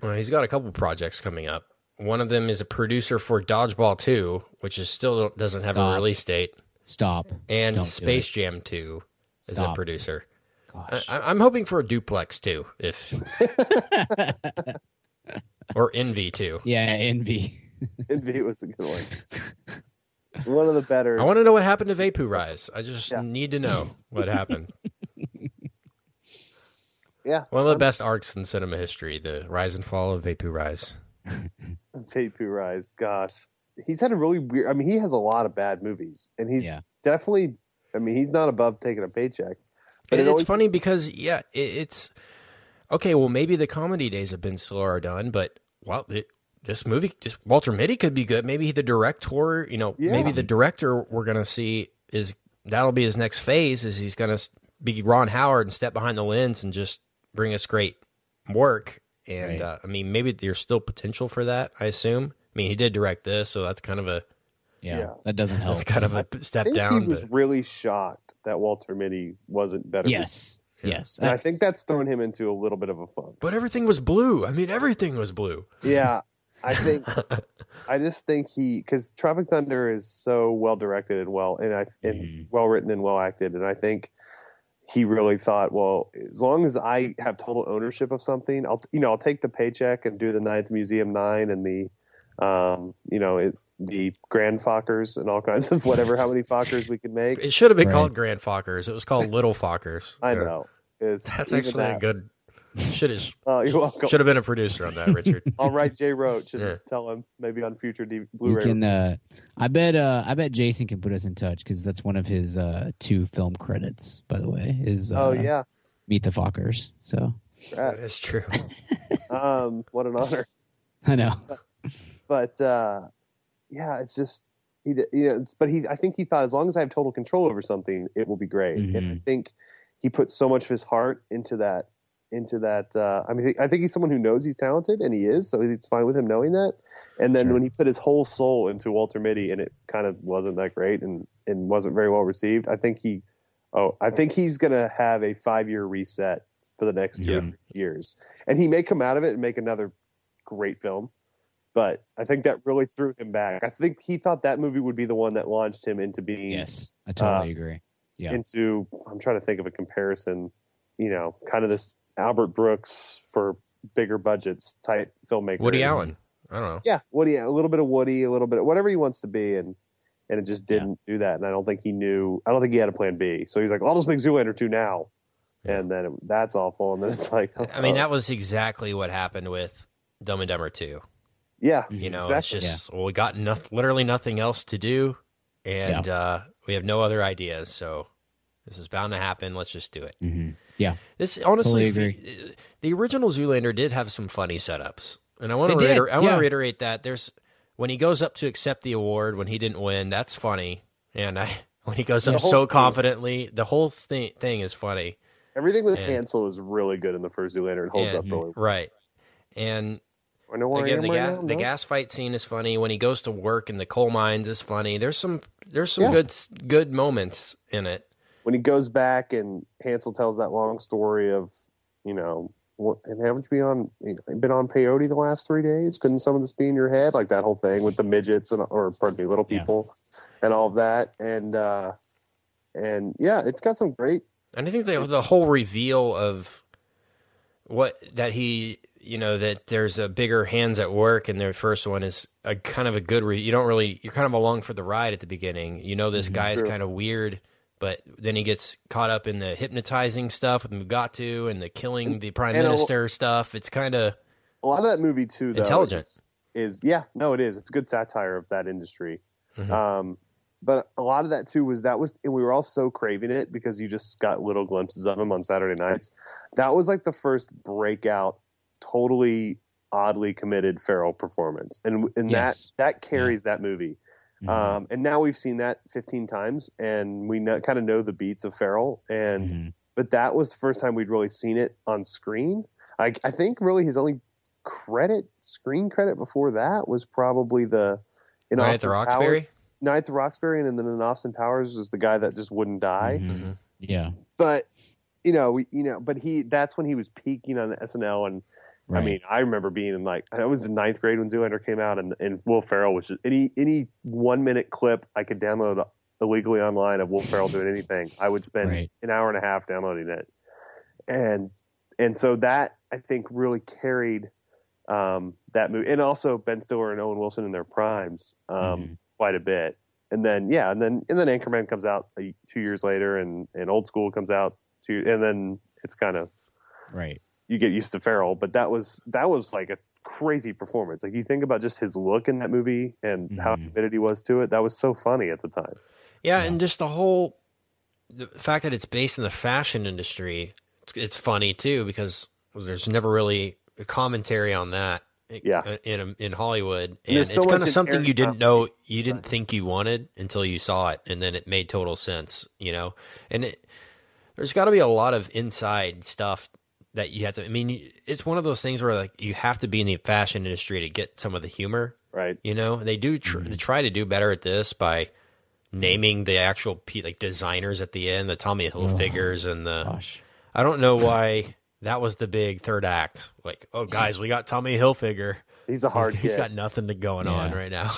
well, he's got a couple projects coming up. One of them is a producer for Dodgeball 2, which is still doesn't have a Stop. release date, Stop. and Don't Space. Jam 2 is a producer. Gosh. I, I'm hoping for a duplex too, if or Envy too. yeah, envy. Envy was a good one. one of the better. I want to know what happened to Vapu Rise. I just Yeah. need to know what happened. yeah, One of the best arcs in cinema history: the rise and fall of Vaporize. Rise, Gosh, he's had a really weird. I mean, he has a lot of bad movies, and he's Yeah. definitely. I mean, he's not above taking a paycheck. But And it it's funny because yeah, it, it's okay. Well, maybe the comedy days have been slower done, but well, it, this movie, just Walter Mitty could be good. Maybe the director, you know, Yeah. maybe the director we're gonna see is that'll be his next phase. Is he's gonna be Ron Howard and step behind the lens and just bring us great work. And Right. uh, I mean, maybe there's still potential for that. I assume. I mean, he did direct this, so that's kind of a Yeah, Yeah. that doesn't help. that's kind of a step think down. he was but- really shocked that Walter Mitty wasn't better. yes, yes. and I think that's thrown him into a little bit of a funk. but everything was blue. I mean, everything was blue. Yeah, I think I just think he because Tropic Thunder is so well directed and well and I and Mhm. well written and well acted, and I think he really thought, well, as long as I have total ownership of something, I'll you know I'll take the paycheck and do the Ninth Museum Nine and the um you know it, the Grand Fockers and all kinds of whatever how many Fockers we could make. It should have been Right. called Grand Fockers. It was called Little Fockers. I Yeah. know. Is That's even actually a good. Should have Oh, you're welcome. should have been a producer on that, Richard. I'll write Jay Roach and Yeah. tell him maybe on future D- Blu-ray. can. Uh, I bet. Uh, I bet Jason can put us in touch because that's one of his uh, two film credits. By the way, is uh, oh yeah, Meet the Fockers. So Congrats. That's true. um, what an honor. I know. but uh, yeah, it's just he, you know, it's, but he, I think he thought as long as I have total control over something, it will be great. And I Mhm. think he put so much of his heart into that, into that. Uh, I mean, I think he's someone who knows he's talented, and he is, so it's fine with him knowing that. And then Sure. when he put his whole soul into Walter Mitty, and it kind of wasn't that great, and and wasn't very well received. I think he, oh, I think he's gonna have a five year reset for the next two Yeah. or three years, and he may come out of it and make another great film but I think that really threw him back. I think he thought that movie would be the one that launched him into being Yes, I totally Uh, agree. Yeah. into. I'm trying to think of a comparison. You know, kind of this Albert Brooks for bigger budgets type filmmaker. Woody Allen. I don't know. Yeah, Woody. A little bit of Woody, a little bit of whatever he wants to be, and and it just didn't do that. And I don't think he knew. I don't think he had a plan B. So he's like, I'll just make Zoolander two now, Yeah. and then it, that's awful. And then it's like, I mean, oh, that was exactly what happened with Dumb and Dumber 2. yeah, You know, exactly. it's just, well, we got noth- literally nothing else to do. And uh, we have no other ideas, so this is bound to happen. Let's just do it. Mhm. Yeah. This honestly, Totally fe- the original Zoolander did have some funny setups, and I want to reiter- I want yeah. to reiterate that there's when he goes up to accept the award when he didn't win, that's funny, and I when he goes The up so scene. confidently, the whole thing thing is funny. Everything with And- Hansel is really good in the first Zoolander and holds And- up really well. right, and I know where I again am the right gas the gas fight scene is funny when he goes to work in the coal mines is funny. There's some there's some Yeah. good good moments in it. When he goes back and Hansel tells that long story of, you know, what, and haven't you been on you know, been on peyote the last three days? Couldn't some of this be in your head? Like that whole thing with the midgets and or pardon me, little Yeah. people and all of that. And uh and yeah, it's got some great And I think the the whole reveal of what that he you know that there's a bigger hands at work and their first one is a kind of a good re- you don't really you're kind of along for the ride at the beginning. You know this guy is True. kind of weird, but then he gets caught up in the hypnotizing stuff with Mugatu and the killing the prime and a- minister stuff. It's kind of a lot of that movie too though Intelligent. is, is yeah, no it is. It's a good satire of that industry. Mhm. Um but a lot of that too was that was and we were all so craving it because you just got little glimpses of him on Saturday nights. That was like the first breakout, totally oddly committed feral performance, and and Yes. that that carries that movie. Mhm. Um, and now we've seen that 15 times, and we know, kind of know the beats of Ferrell. And Mhm. but that was the first time we'd really seen it on screen. I, I think really his only credit, screen credit before that was probably the in Night at Austin the Powers- Roxbury. Night at the Roxbury, and then in Austin Powers was the guy that just wouldn't die. Mhm. Mhm. Yeah. But you know, we, you know, but he that's when he was peaking on SNL, and Right. I mean, I remember being in like I was in ninth grade when Zoolander came out, and, and Will Ferrell was just any any one minute clip I could download illegally online of Will Ferrell doing anything. I would spend Right. an hour and a half downloading it, and and so that I think really carried um, that movie, and also Ben Stiller and Owen Wilson in their primes um, Mhm. quite a bit. And then yeah, and then and then Anchorman comes out two years later, and and Old School comes out two, and then it's kind of right. You get used to Ferrell, but that was that was like a crazy performance. Like you think about just his look in that movie and how Mhm. committed he was to it. That was so funny at the time. Yeah, and just the whole the fact that it's based in the fashion industry, it's, it's funny too because there's never really a commentary on that. Yeah. in in Hollywood, and, And there's it's so kind of something you didn't know, you didn't think you wanted until you saw it, and then it made total sense, you know. And it, there's got to be a lot of inside stuff that you have to. I mean, it's one of those things where like you have to be in the fashion industry to get some of the humor, Right. you know, they do tr- they try to do better at this by naming the actual pe- like designers at the end, the Tommy Hilfigers and the. Gosh. I don't know why that was the big third act. Like, oh guys, we got Tommy Hilfiger. He's a hard he's, he's kid. got nothing to going on right now.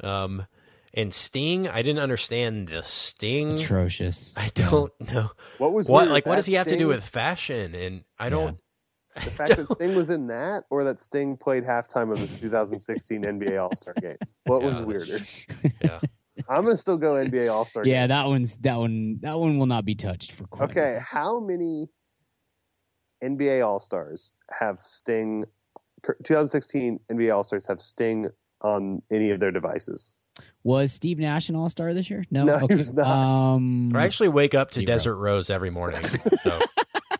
Um, and Sting, I didn't understand the Sting. Atrocious. I don't know what was what weird, like what does he have to do with fashion? And I don't. the fact that Sting was in that, or that Sting played halftime of the 2016 NBA All Star game? What was weirder? Yeah. I'm gonna still go NBA All Star. Yeah, game. that one's that one that one will not be touched for quite. Okay, while. how many NBA All Stars have Sting? 2016 NBA All Stars have Sting on any of their devices? Was Steve Nash an All Star this year? No, No, he okay. was not. Um, I actually wake up to Zero. Desert Rose every morning. So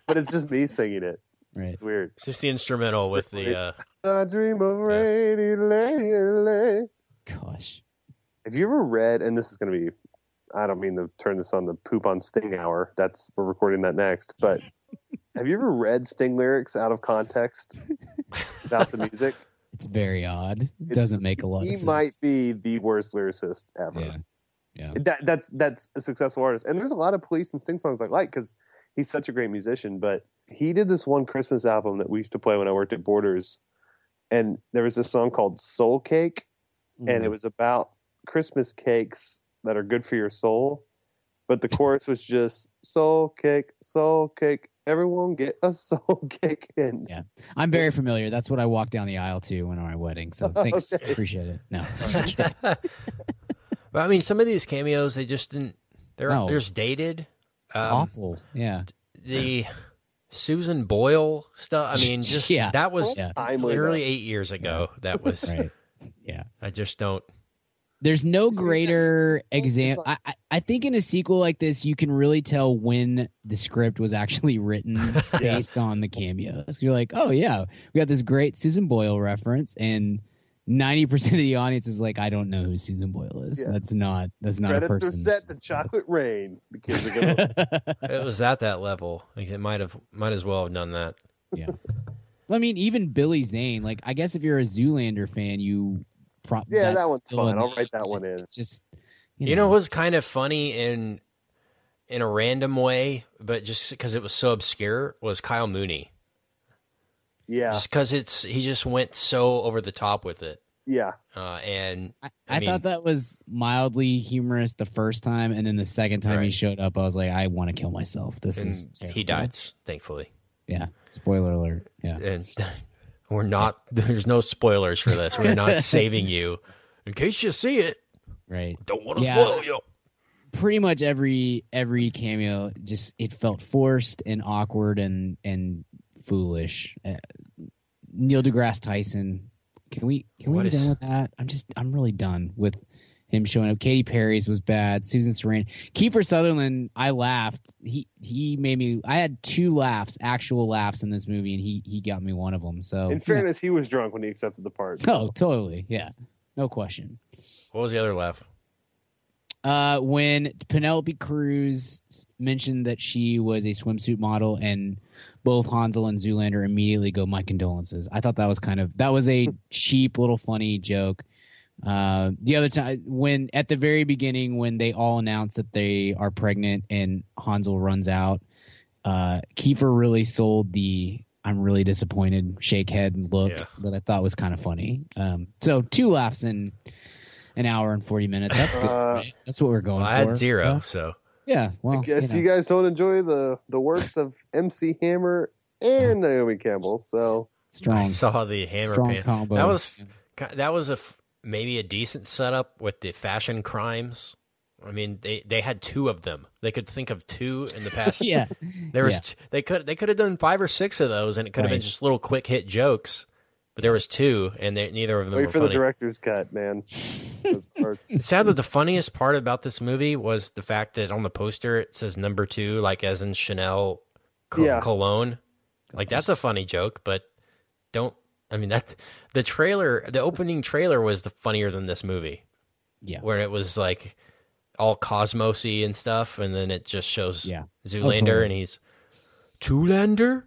But it's just me singing it. right. It's weird. it's just the instrumental with the. Uh, I dream of rainy lady. Gosh. Have you ever read? And this is going to be. I don't mean to turn this on the poop on Sting hour. That's we're recording that next. But have you ever read Sting lyrics out of context without the music? It's very odd. It It's- doesn't make a lot of He might be the worst lyricist ever. Yeah. Yeah. That, that's that's a successful artist, and there's a lot of Police and Sting songs I like because he's such a great musician. But he did this one Christmas album that we used to play when I worked at Borders, and there was this song called Soul Cake, and Mm-hmm. it was about Christmas cakes that are good for your soul. But the chorus was just soul cake, soul cake. Everyone get a soul cake, in. Yeah. I'm very familiar. That's what I walked down the aisle to when on my wedding. So thanks. Okay. Appreciate it. No. but I mean, some of these cameos they just didn't. They're No. they're just dated. It's Um, awful. Yeah. The Susan Boyle stuff. I mean, just Yeah. that was Yeah. timely. literally though. eight years ago. That was. Right. Yeah. I just don't. There's no See, greater it's- it's example. like- I, I I think in a sequel like this, you can really tell when the script was actually written based on the cameos. You're like, oh yeah, we got this great Susan Boyle reference, and ninety percent of the audience is like, I don't know who Susan Boyle is. Yeah. That's not that's not a person. set to Chocolate Rain. The kids are gonna. It was at that level. Like it might have, might as well have done that. yeah. Well, I mean, even Billy Zane. Like, I guess if you're a Zoolander fan, you pro- Yeah, that's that one's fun. fine. a I'll write that one in. It's just You know, it was kind of funny in in a random way, but just because it was so obscure, was Kyle Mooney. Yeah, Just because it's he just went so over the top with it, yeah. uh, and I, I I, mean- thought that was mildly humorous the first time, and then the second time he showed up, I was like, I want to kill myself. This is and he died, thankfully. Yeah. Spoiler alert. Yeah. And we're not. There's no spoilers for this. We're not saving you in case you see it. Right. Don't want to Yeah. spoil you. Pretty much every every cameo just it felt forced and awkward and and foolish. Uh, Neil deGrasse Tyson. Can we can we What be is- done with that? I'm just I'm really done with him showing up. Katy Perry's was bad. Susan Sarandon, Kiefer Sutherland. I laughed. He he made me. I had two laughs, actual laughs in this movie, and he he got me one of them. So In fairness, he was drunk when he accepted the part. oh totally, yeah, no question. What was the other laugh? Uh, when Penelope Cruz mentioned that she was a swimsuit model, and both Hansel and Zoolander immediately go, "My condolences." I thought that was kind of that was a cheap little funny joke. Uh, the other time when at the very beginning when they all announce that they are pregnant and Hansel runs out, uh, Kiefer really sold the "I'm really disappointed" shake head look Yeah. that I thought was kind of funny. Um, so two laughs in an hour and forty minutes. That's good. Uh. That's what we're going Well, for. I had zero, Yeah. so Yeah, well, I guess you you, guys don't enjoy the the works of MC Hammer and Naomi Campbell. So strong. I saw the hammer strong pan. combo. That was that was a f- maybe a decent setup with the fashion crimes. I mean, they they had two of them. They could think of two in the past. yeah, there was yeah. t- they could they could have done five or six of those, and it could have been just little quick hit jokes. But there was two, and they, neither of them wait were for the director's cut, man. It was hard. It's sad that the funniest part about this movie was the fact that on the poster it says number two, like as in Chanel co- Yeah. cologne. Like that's a funny joke, but don't. I mean that the trailer, the opening trailer was the funnier than this movie, yeah, where it was like all cosmosy and stuff, and then it just shows Yeah. Zoolander totally. and he's Zoolander.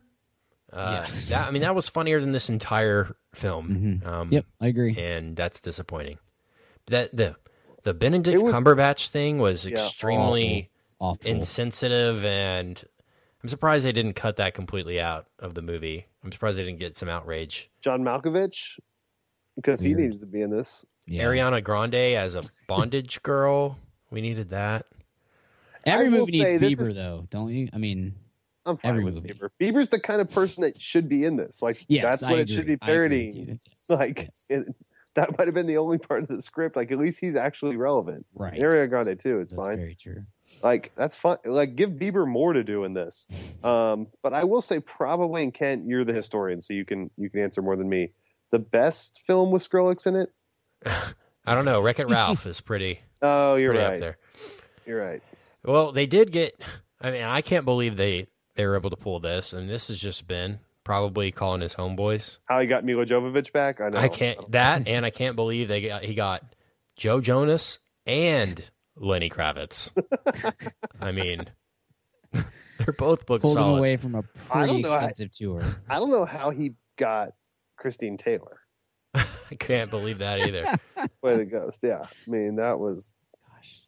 Uh, Yeah. that I mean that was funnier than this entire film. Um, yep, I agree. and that's disappointing. That the the Benedict was- Cumberbatch thing was Yeah, extremely Awful. insensitive, and I'm surprised they didn't cut that completely out of the movie. I'm surprised they didn't get some outrage. John Malkovich, because he Weird. needed to be in this. Yeah. Ariana Grande as a bondage girl, we needed that. Every I will movie needs this Bieber, is- though, don't you? I mean, I'm fine Every with movie. Bieber. Bieber's the kind of person that should be in this. Like yes, that's I what it agree. should be I agree with parodying. you. Yes, Like yes. it, that might have been the only part of the script. Like at least he's actually relevant. right. Ariana Grande too is That's fine. very true. Like that's fun. Like give Bieber more to do in this. Um, but I will say probably in Kent, you're the historian, so you can you can answer more than me. The best film with Skrillex in it. I don't know. Wreck It Ralph is pretty Oh, you're pretty right. up there. You're right. Well, they did get. I mean, I can't believe they they were able to pull this, and this has just been probably calling his homeboys. How he got Milla Jovovich back? I know. I can't that, and I can't believe they got he got Joe Jonas and Lenny Kravitz. I mean, they're both booked Pulled him away from a pretty don't I- extensive tour. I don't know how he got Christine Taylor. I can't believe that either. Play the ghost. Yeah. I mean that was Gosh,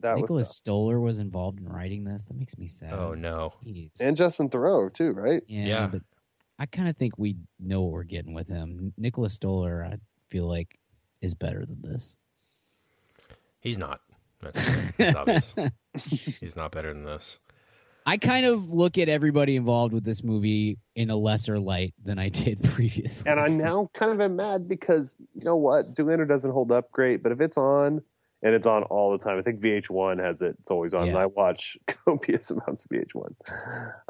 that Nicholas was Stoller was involved in writing this. That makes me sad. oh no, Jeez. and Justin Theroux too, right? yeah, Yeah. but I kind of think we know what we're getting with him. Nicholas Stoller, I feel like, is better than this. he's not. That's, that's obvious. He's not better than this. I kind of look at everybody involved with this movie in a lesser light than I did previously. And I'm now kind of am mad because you know what? Zoolander doesn't hold up great, but if it's on and it's on all the time, I think VH1 has it. It's always on, and I watch copious amounts of VH1.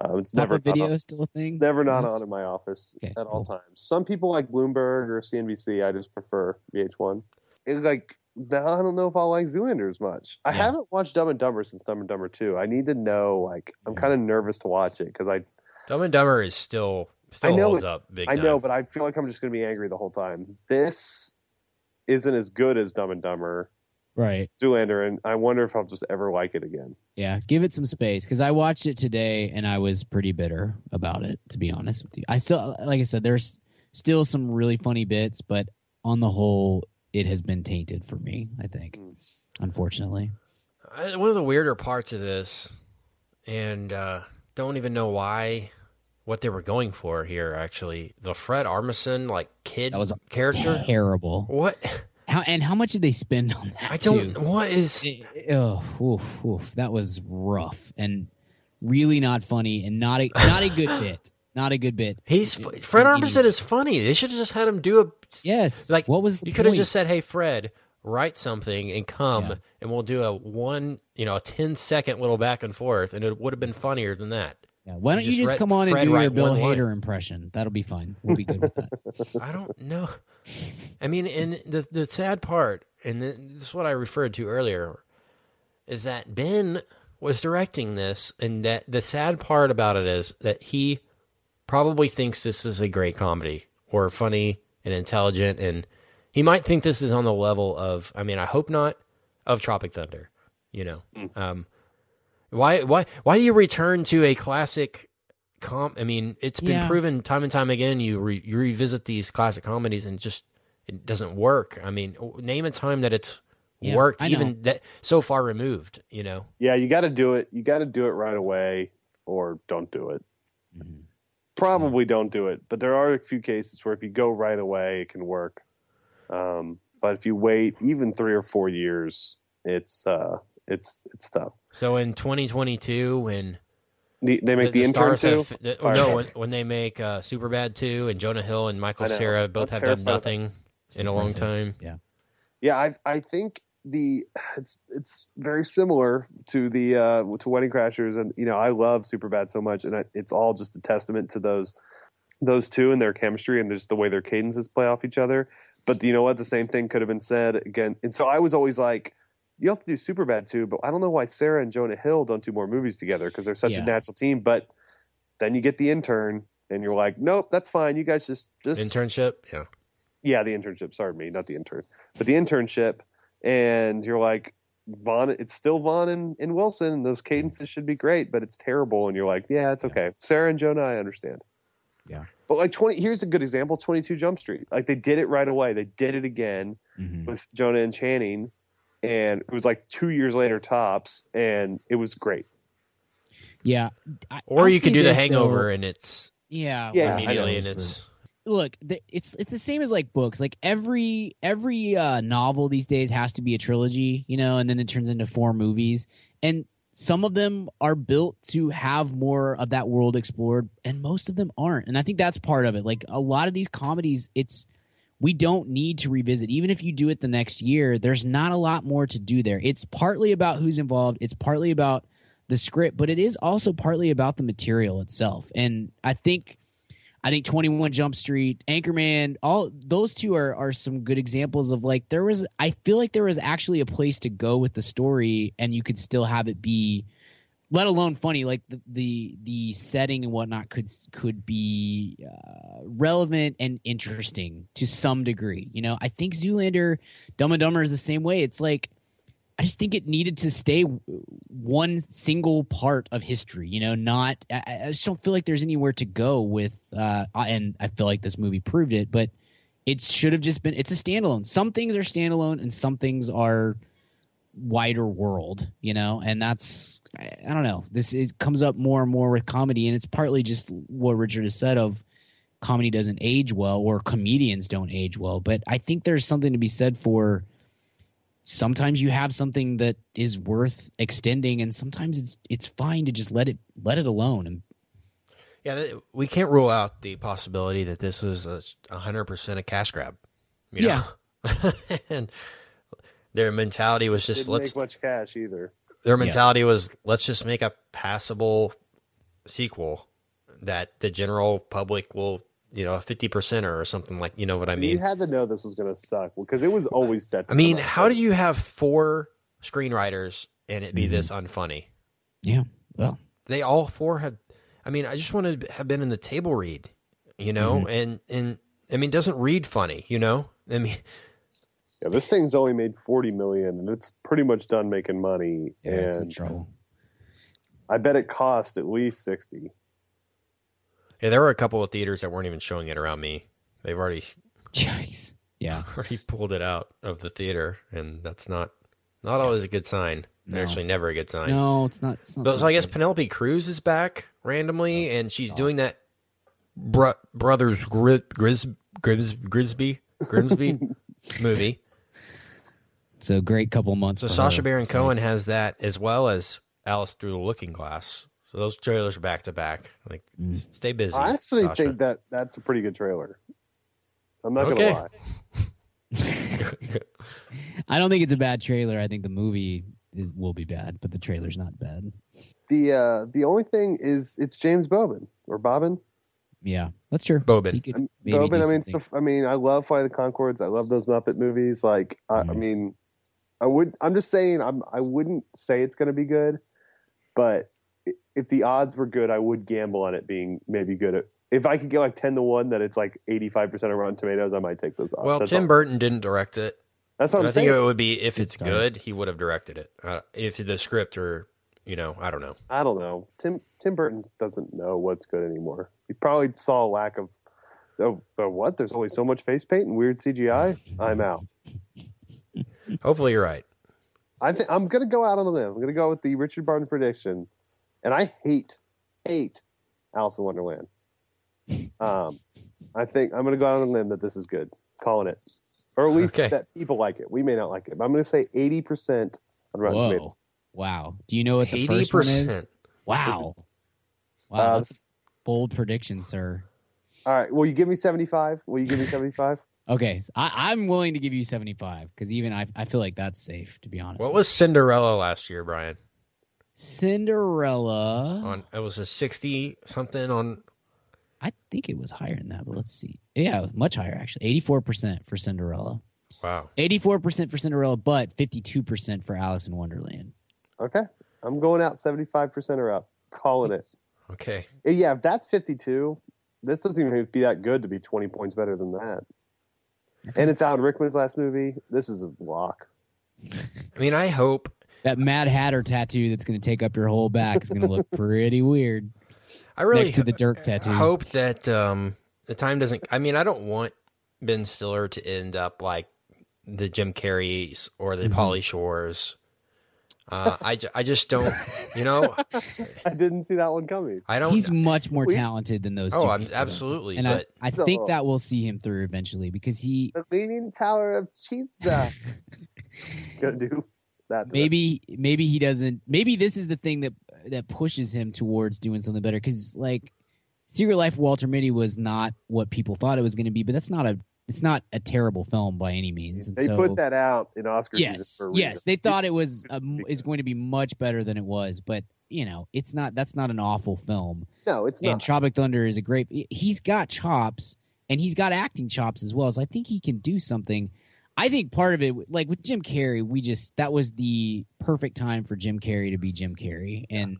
Um, it's never video on, is still a thing. it's never not on in my office Okay, at all times. Some people like Bloomberg or CNBC. I just prefer VH1. It's like now I don't know if I'll like Zoolander as much. I Yeah. haven't watched Dumb and Dumber since Dumb and Dumber Two. I need to know. Like, I'm kind of nervous to watch it because I Dumb and Dumber is still still I know holds it- up big I time. know, but I feel like I'm just going to be angry the whole time. This isn't as good as Dumb and Dumber, Right. Zoolander, and I wonder if I'll just ever like it again. Yeah, give it some space because I watched it today and I was pretty bitter about it. To be honest with you, I still, like I said, there's still some really funny bits, but on the whole, it has been tainted for me. I think, Mm. unfortunately. I, one of the weirder parts of this, and uh, don't even know why, what they were going for here. Actually, the Fred Armisen like kid That was character. Terrible. What How and how much did they spend on that? I don't. Too? What is? Oh, oof, oof, that was rough and really not funny and not a not a good bit. Not a good bit. He's It- Fred Armisen is funny. They should have just had him do a Yes. like. what was the you could have just said, "Hey, Fred, write something and come, Yeah. and we'll do a one, you know, a 10 second little back and forth, and it would have been funnier than that." Yeah, why don't you just just come on and do your Bill one line. Hader impression? That'll be fine. We'll be good with that. I don't know. I mean, and the the sad part, and this is what I referred to earlier, is that Ben was directing this, and that the sad part about it is that he probably thinks this is a great comedy or funny and intelligent, and he might think this is on the level of. I mean, I hope not of Tropic Thunder. You know, um, why why why do you return to a classic? Com- I mean, it's been Yeah. proven time and time again. You re- you revisit these classic comedies and just it doesn't work. I mean, name a time that it's Yeah, worked, even that so far removed. You know, Yeah, you got to do it. You got to do it right away, or don't do it. Mhm. Probably don't do it. But there are a few cases where if you go right away, it can work. Um, but if you wait even three or four years, it's uh, it's it's tough. so in 2022 when The, they make the, intern stars too. have- the- no, when, when they make uh, Superbad 2 and Jonah Hill and Michael I know. Cera both I'm have done nothing in a long time. Yeah, yeah, I I think the it's it's very similar to the uh to Wedding Crashers, and you know I love Superbad so much, and I, it's all just a testament to those those two and their chemistry and just the way their cadences play off each other. But you know what? The same thing could have been said again, and so I was always like. You have to do Superbad too, but I don't know why Sarah and Jonah Hill don't do more movies together because they're such Yeah. a natural team. But then you get the intern, and you're like, nope, that's fine. You guys just just Internship, yeah. yeah, the internship. Sorry, me, not the intern, but the internship. And you're like, Vaughn, it's still Vaughn and, and Wilson. And those cadences should be great, but it's terrible. And you're like, yeah, it's okay. Sarah and Jonah, I understand. Yeah. But like 20, here's a good example 22 Jump Street. Like they did it right away. They did it again Mhm. with Jonah and Channing. And it was like two years later, tops. And it was great. Yeah. I- Or I'll you can say do the hangover though. and it's Yeah. Yeah, well, I know. immediately and Hangover's it's look it's it's the same as like books. Like every every uh novel these days has to be a trilogy you know and then it turns into four movies. And some of them are built to have more of that world explored and most of them aren't. And i think that's part of it. Like a lot of these comedies it's we don't need to revisit. Even if you do it the next year there's not a lot more to do there. It's partly about who's involved. It's partly about the script but it is also partly about the material itself. And i think I think 21 Jump Street, Anchorman, all those two are are some good examples of like there was I feel like there was actually a place to go with the story and you could still have it be let alone funny like the the, the setting and whatnot could could be uh, relevant and interesting to some degree. You know, I think Zoolander Dumb and Dumber is the same way. It's like I just think it needed to stay one single part of history. You know, not. I, I just don't feel like there's anywhere to go with. Uh, and I feel like this movie proved it, but it should have just been. It's a standalone. Some things are standalone, and some things are wider world. You know, and that's. I, I don't know. This it comes up more and more with comedy, and it's partly just what Richard has said of comedy doesn't age well or comedians don't age well. But I think there's something to be said for sometimes you have something that is worth extending and sometimes it's it's fine to just let it let it alone and Yeah, we can't rule out the possibility that this was a hundred percent a cash grab. You know? and their mentality was just Didn't let's. make much cash either. Their mentality was let's just make a passable sequel that the general public will you know a fifty percenter or something like you know what I mean. you had to know this was going to suck because it was always set. To I mean, how good. do you have four screenwriters and it be Mm-hmm. this unfunny? Yeah. Well, They all four have. I mean, I just want to have been in the table read, you know, Mm-hmm. and and I mean, doesn't read funny, you know. I mean, Yeah, this thing's only made forty million, and it's pretty much done making money. yeah, it's in and trouble. I bet it cost at least sixty. Yeah, there were a couple of theaters that weren't even showing it around me. They've already Yikes. Yeah. already pulled it out of the theater, and that's not not always a good sign. No. Actually, never a good sign. No, it's not. It's not. But so I guess something- Penelope Cruz is back randomly, oh, and she's stop. doing that bro- brothers Gri- Gris- Gris- Grisby Grimsby movie. it's a great couple months. So for Sacha her, Baron so- Cohen has that as well as Alice Through the Looking Glass. So those trailers are back to back. Like, Mm. stay busy. I actually Sacha. think that that's a pretty good trailer. I'm not Okay. gonna lie. I don't think it's a bad trailer. I think the movie is will be bad, but the trailer's not bad. The uh, the only thing is it's James Bobbin or Bobbin. Yeah, that's true. Bobin. He could I'm- maybe Bobbin. do I mean, it's the, I mean, I love Flight of the Conchords. I love those Muppet movies. Like, I, I Mhm. mean, I would. I'm just saying. I'm. I wouldn't say it's going to be good, but i- if the odds were good, I would gamble on it being maybe good. At, if I could get like ten to one that it's like 85 percent of Rotten Tomatoes, I might take those odds. Well, That's Tim all. Burton didn't direct it. That's what I'm I think saying. it would be if it's start. good, he would have directed it. Uh, if the script or you know, I don't know. I don't know. Tim Tim Burton doesn't know what's good anymore. He probably saw a lack of. Oh, oh, what? There's only so much face paint and weird CGI. I'm out. Hopefully, you're right. I think I'm gonna go out on a limb. I'm gonna go with the Richard Barton prediction, and I hate hate Alice in Wonderland. Um, I think I'm gonna go out on a limb that this is good, calling it, or at least Okay. that people like it. We may not like it, but I'm gonna say 80 percent on Rotten Tomatoes. Whoa! Wow. Do you know what the Eighty first one is? percent. Wow. Wow, Uh, that's a bold prediction, sir. All right, will you give me 75? Will you give me 75? Okay, so I, I'm willing to give you 75 because even I, I feel like that's safe to be honest. What was Cinderella last year, Brian? Cinderella? On it was a sixty something on. I think it was higher than that, but let's see. Yeah, much higher actually. 84% for Cinderella. Wow. 84% for Cinderella, but 52% for Alice in Wonderland. Okay, I'm going out 75 percent or up, calling it. Okay. Yeah, if that's 52, this doesn't even be that good to be 20 points better than that. And it's Alan Rickman's last movie. This is a lock. I mean, I hope. That Mad Hatter tattoo that's going to take up your whole back is going to look pretty weird I really next to the Dirk tattoos. hope that um, the time doesn't. I mean, I don't want Ben Stiller to end up like the Jim Carreys or Mm-hmm. the Pauly Shores. Uh, I, I just don't. You know, I didn't see that one coming. I don't. He's much more We- talented than those two. oh, I'm absolutely. And but I, I So- think that we'll see him through eventually because he The Leaning Tower of Pizza. He's gonna do that. maybe maybe he doesn't maybe this is the thing that that pushes him towards doing something better because like secret life of walter mitty was not what people thought it was going to be but that's not a it's not a terrible film by any means and They so, put that out in Oscar yes for a yes they thought it was um, is going to be much better than it was but you know it's not that's not an awful film No, it's not. and not. Tropic Thunder is a great. He's got chops, and he's got acting chops as well. So I think he can do something. I think part of it, like with Jim Carrey, we just that was the perfect time for Jim Carrey to be Jim Carrey, and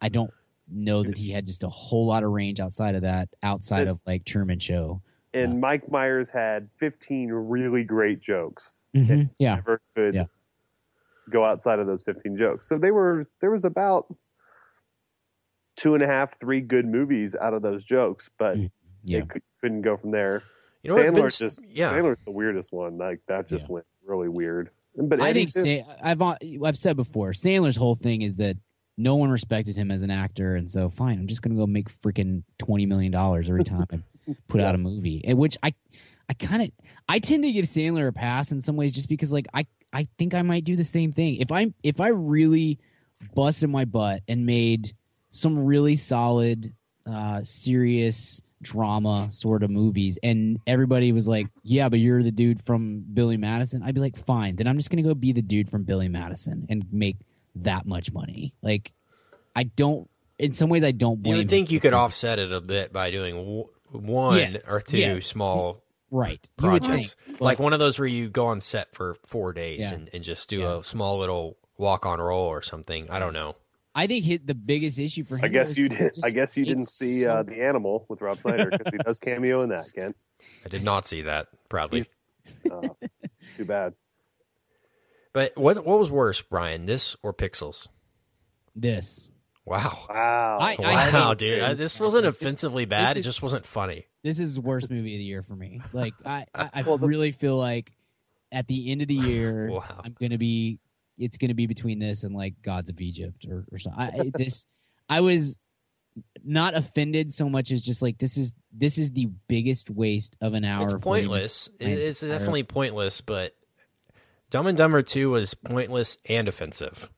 I don't know that he had just a whole lot of range outside of that, outside of like Truman Show. and Mike Myers had 15 really great jokes. Mhm. Yeah, Never could Yeah. go outside of those 15 jokes. So they were there was about two and a half, three good movies out of those jokes, but Mm, yeah. they could, couldn't go from there. You know? Sandler Ben's- just yeah. Sandler's the weirdest one. Like that just went really weird. But I think too. Sa- I've uh, I've said before, Sandler's whole thing is that no one respected him as an actor, and so fine, I'm just gonna go make freaking twenty million dollars every time I put out a movie, and which I I kind of I tend to give Sandler a pass in some ways, just because like I I think I might do the same thing if I if I really busted my butt and made some really solid, uh, serious drama sort of movies, and everybody was like, "Yeah, but you're the dude from Billy Madison." I'd be like, "Fine, then I'm just gonna go be the dude from Billy Madison and make that much money." Like, I don't. In some ways, I don't blame. You would think you could offset it a bit by doing w- one Yes, or two yes. small Right. Projects, think. like one of those where you go on set for four days Yeah. and, and just do Yeah. a small little walk on roll or something. I don't know. I think hit the biggest issue for him. I guess you did. I guess you didn't see so- uh, the animal with Rob Schneider because he does cameo in that. Ken, I did not see that proudly. Uh, too bad. But what what was worse, Brian? This or Pixels? this. Wow. Wow. I- wow, dude. I- this wasn't This- offensively bad. this it just wasn't funny. This is the worst movie of the year for me. Like I, I, I Well, the- really feel like at the end of the year, Wow. I'm gonna be. It's gonna be between this and like Gods of Egypt or or something. I, this, I was not offended so much as just like this is this is the biggest waste of an hour. It's pointless. It's definitely pointless, but Dumb and Dumber 2 was pointless and offensive.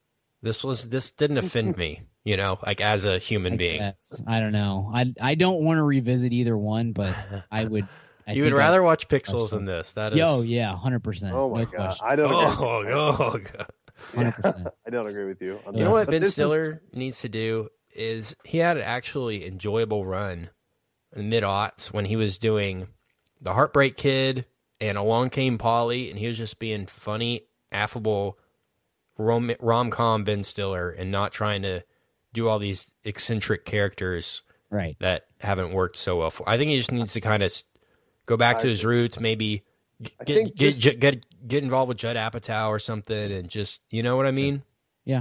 This was this didn't offend me, you know, like as a human I being. guess. I don't know. I I don't want to revisit either one, but I would. I you would think I- rather watch Pixels than this. That is Yo, yeah, hundred percent. Oh my no god, question. I don't. agree. Oh, oh, God. Hundred percent. I don't agree with you. You know what Ben this is- Stiller needs to do is he had an actually enjoyable run in the mid aughts when he was doing the Heartbreak Kid and Along Came Polly, and he was just being funny, affable rom com Ben Stiller and not trying to do all these eccentric characters Right. that haven't worked so well for. I think he just needs to kind of go back to his roots, maybe I get think get, just- get get get involved with Judd Apatow or something, and just you know what I mean.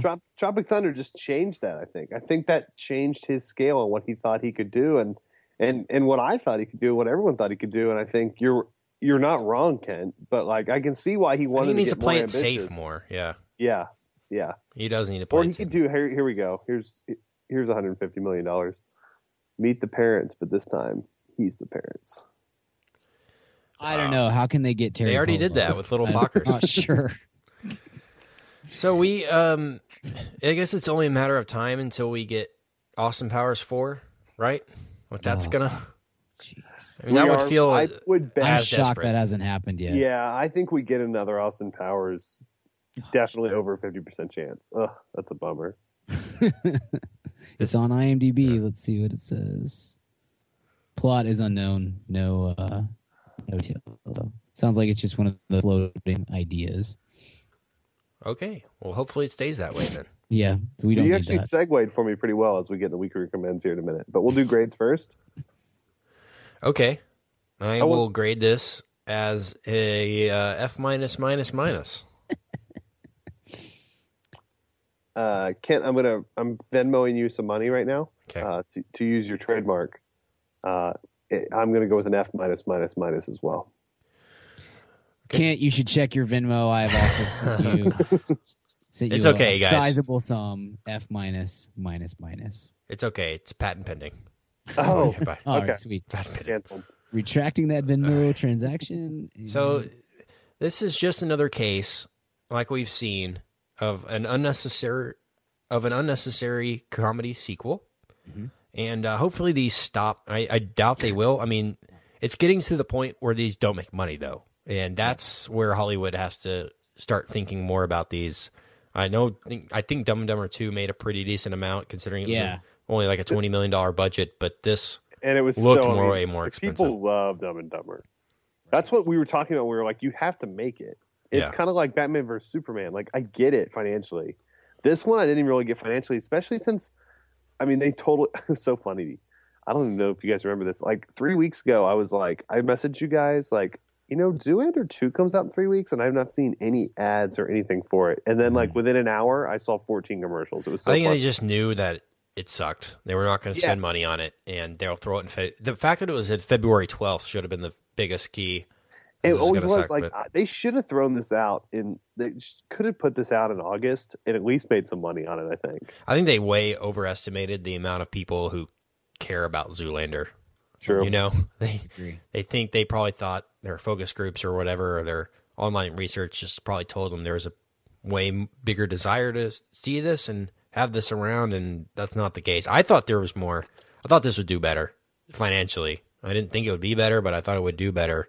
Trop- Tropic Thunder just changed that. I think. I think that changed his scale on what he thought he could do, and and and what I thought he could do, what everyone thought he could do. And I think you're you're not wrong, Kent. But like, I can see why he wanted he needs to to play more it safe more. Yeah, Yeah, yeah. he does need to play Or he it could do. Here, here we go. Here's here's 150 million dollars. Meet the parents, but this time he's the parents. I don't know. How can they get Terry? They already did that with Little I'm Not sure. So we, um, I guess it's only a matter of time until we get Austin Powers four, right? What that's Oh. gonna. Jeez. I mean, that We would feel. I would bet. I'm shocked desperate. that hasn't happened yet. Yeah, I think we get another Austin Powers. Definitely over 50% chance. Ugh, that's a bummer. It's on IMDb. Let's see what it says. Plot is unknown. No, uh, no detail. though. Sounds like it's just one of the floating ideas. okay, well, hopefully it stays that way then. Yeah, we don't you need actually that. segued for me pretty well as we get in the weekly recommends here in a minute. But we'll do grades first. Okay, I I will was- grade this as a uh, F minus minus minus. Uh, Kent, I'm gonna I'm Venmoing you some money right now Okay, uh, to, to use your trademark. Uh, it- I'm gonna go with an F minus minus minus as well. Kent, you should check your Venmo. I have also sent you. sent It's okay, a guys. Sizable sum. F minus minus minus. it's okay. It's patent pending. Oh, Okay, bye. All right, Okay. sweet. Patent pending. canceled. Retracting that Venmo transaction. So this is just another case, like we've seen, of an unnecessary of an unnecessary comedy sequel, Mhm. And uh, hopefully these stop. I, I doubt they will. I mean, it's getting to the point where these don't make money though, and that's where Hollywood has to start thinking more about these. I know. I think Dumb and Dumber Two made a pretty decent amount considering it was Yeah. a, only like a twenty million dollar budget, but this And it was Looked so, I more- mean, way more People love Dumb and Dumber. That's what we were talking about. We were like, you have to make it. It's Yeah. kind of like Batman versus Superman. Like, I get it financially. This one, I didn't even really get financially, especially since, I mean, they totally. It was so funny. I don't even know if you guys remember this. Like three weeks ago, I was like, I messaged you guys like, you know, Do Zoolander two comes out in three weeks, and I've not seen any ads or anything for it. And then, like hmm. within an hour, I saw fourteen commercials. It was so I think fun. they just knew that it sucked. They were not going to Yeah. spend money on it, and they'll throw it in. Fe- the fact that it was at February twelfth should have been the biggest key. It always was suck, like but- they should have thrown this out in. They could have put this out in August and at least made some money on it. I think. I think they way overestimated the amount of people who care about Zoolander. True. You know, they they think they probably thought their focus groups or whatever, or their online research just probably told them there was a way bigger desire to see this and have this around, and that's not the case. I thought there was more. I thought this would do better financially. I didn't think it would be better, but I thought it would do better,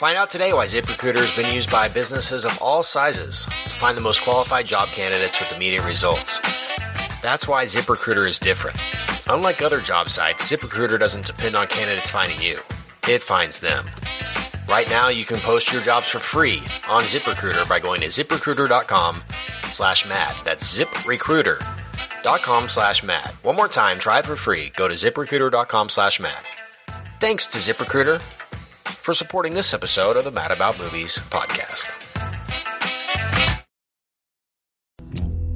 Find out today why ZipRecruiter has been used by businesses of all sizes to find the most qualified job candidates with immediate results. That's why ZipRecruiter is different. Unlike other job sites, ZipRecruiter doesn't depend on candidates finding you. It finds them. Right now, you can post your jobs for free on ZipRecruiter by going to ziprecruiter.com slash mad. That's ziprecruiter.com slash mad. One more time, try it for free. Go to ziprecruiter.com slash mad. Thanks to ZipRecruiter for supporting this episode of the Mad About Movies podcast.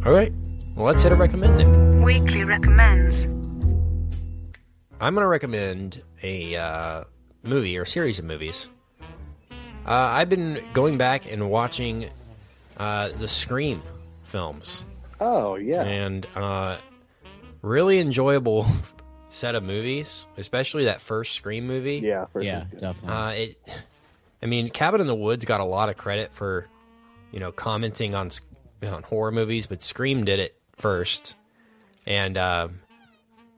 All right, well, let's hit a recommend then. Weekly recommends. I'm going to recommend a uh, movie or series of movies. Uh, I've been going back and watching uh, the Scream films, Oh yeah. and uh, really enjoyable set of movies, especially that first Scream movie. Yeah. First yeah, definitely. Uh, it, I mean, Cabin in the Woods got a lot of credit for, you know, commenting on on horror movies, but Scream did it first. And um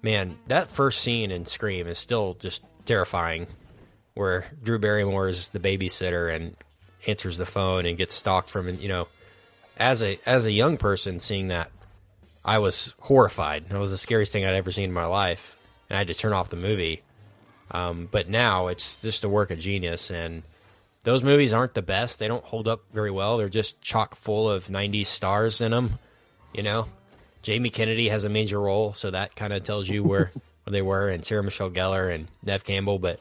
man, that first scene in Scream is still just terrifying, where Drew Barrymore is the babysitter and answers the phone and gets stalked from, you know, as a as a young person seeing that, I was horrified. It was the scariest thing I'd ever seen in my life, and I had to turn off the movie. Um, but now it's just a work of genius, and those movies aren't the best. They don't hold up very well. They're just chock full of '90s stars in them. You know, Jamie Kennedy has a major role, so that kind of tells you where, where they were, and Sarah Michelle Gellar and Neve Campbell. But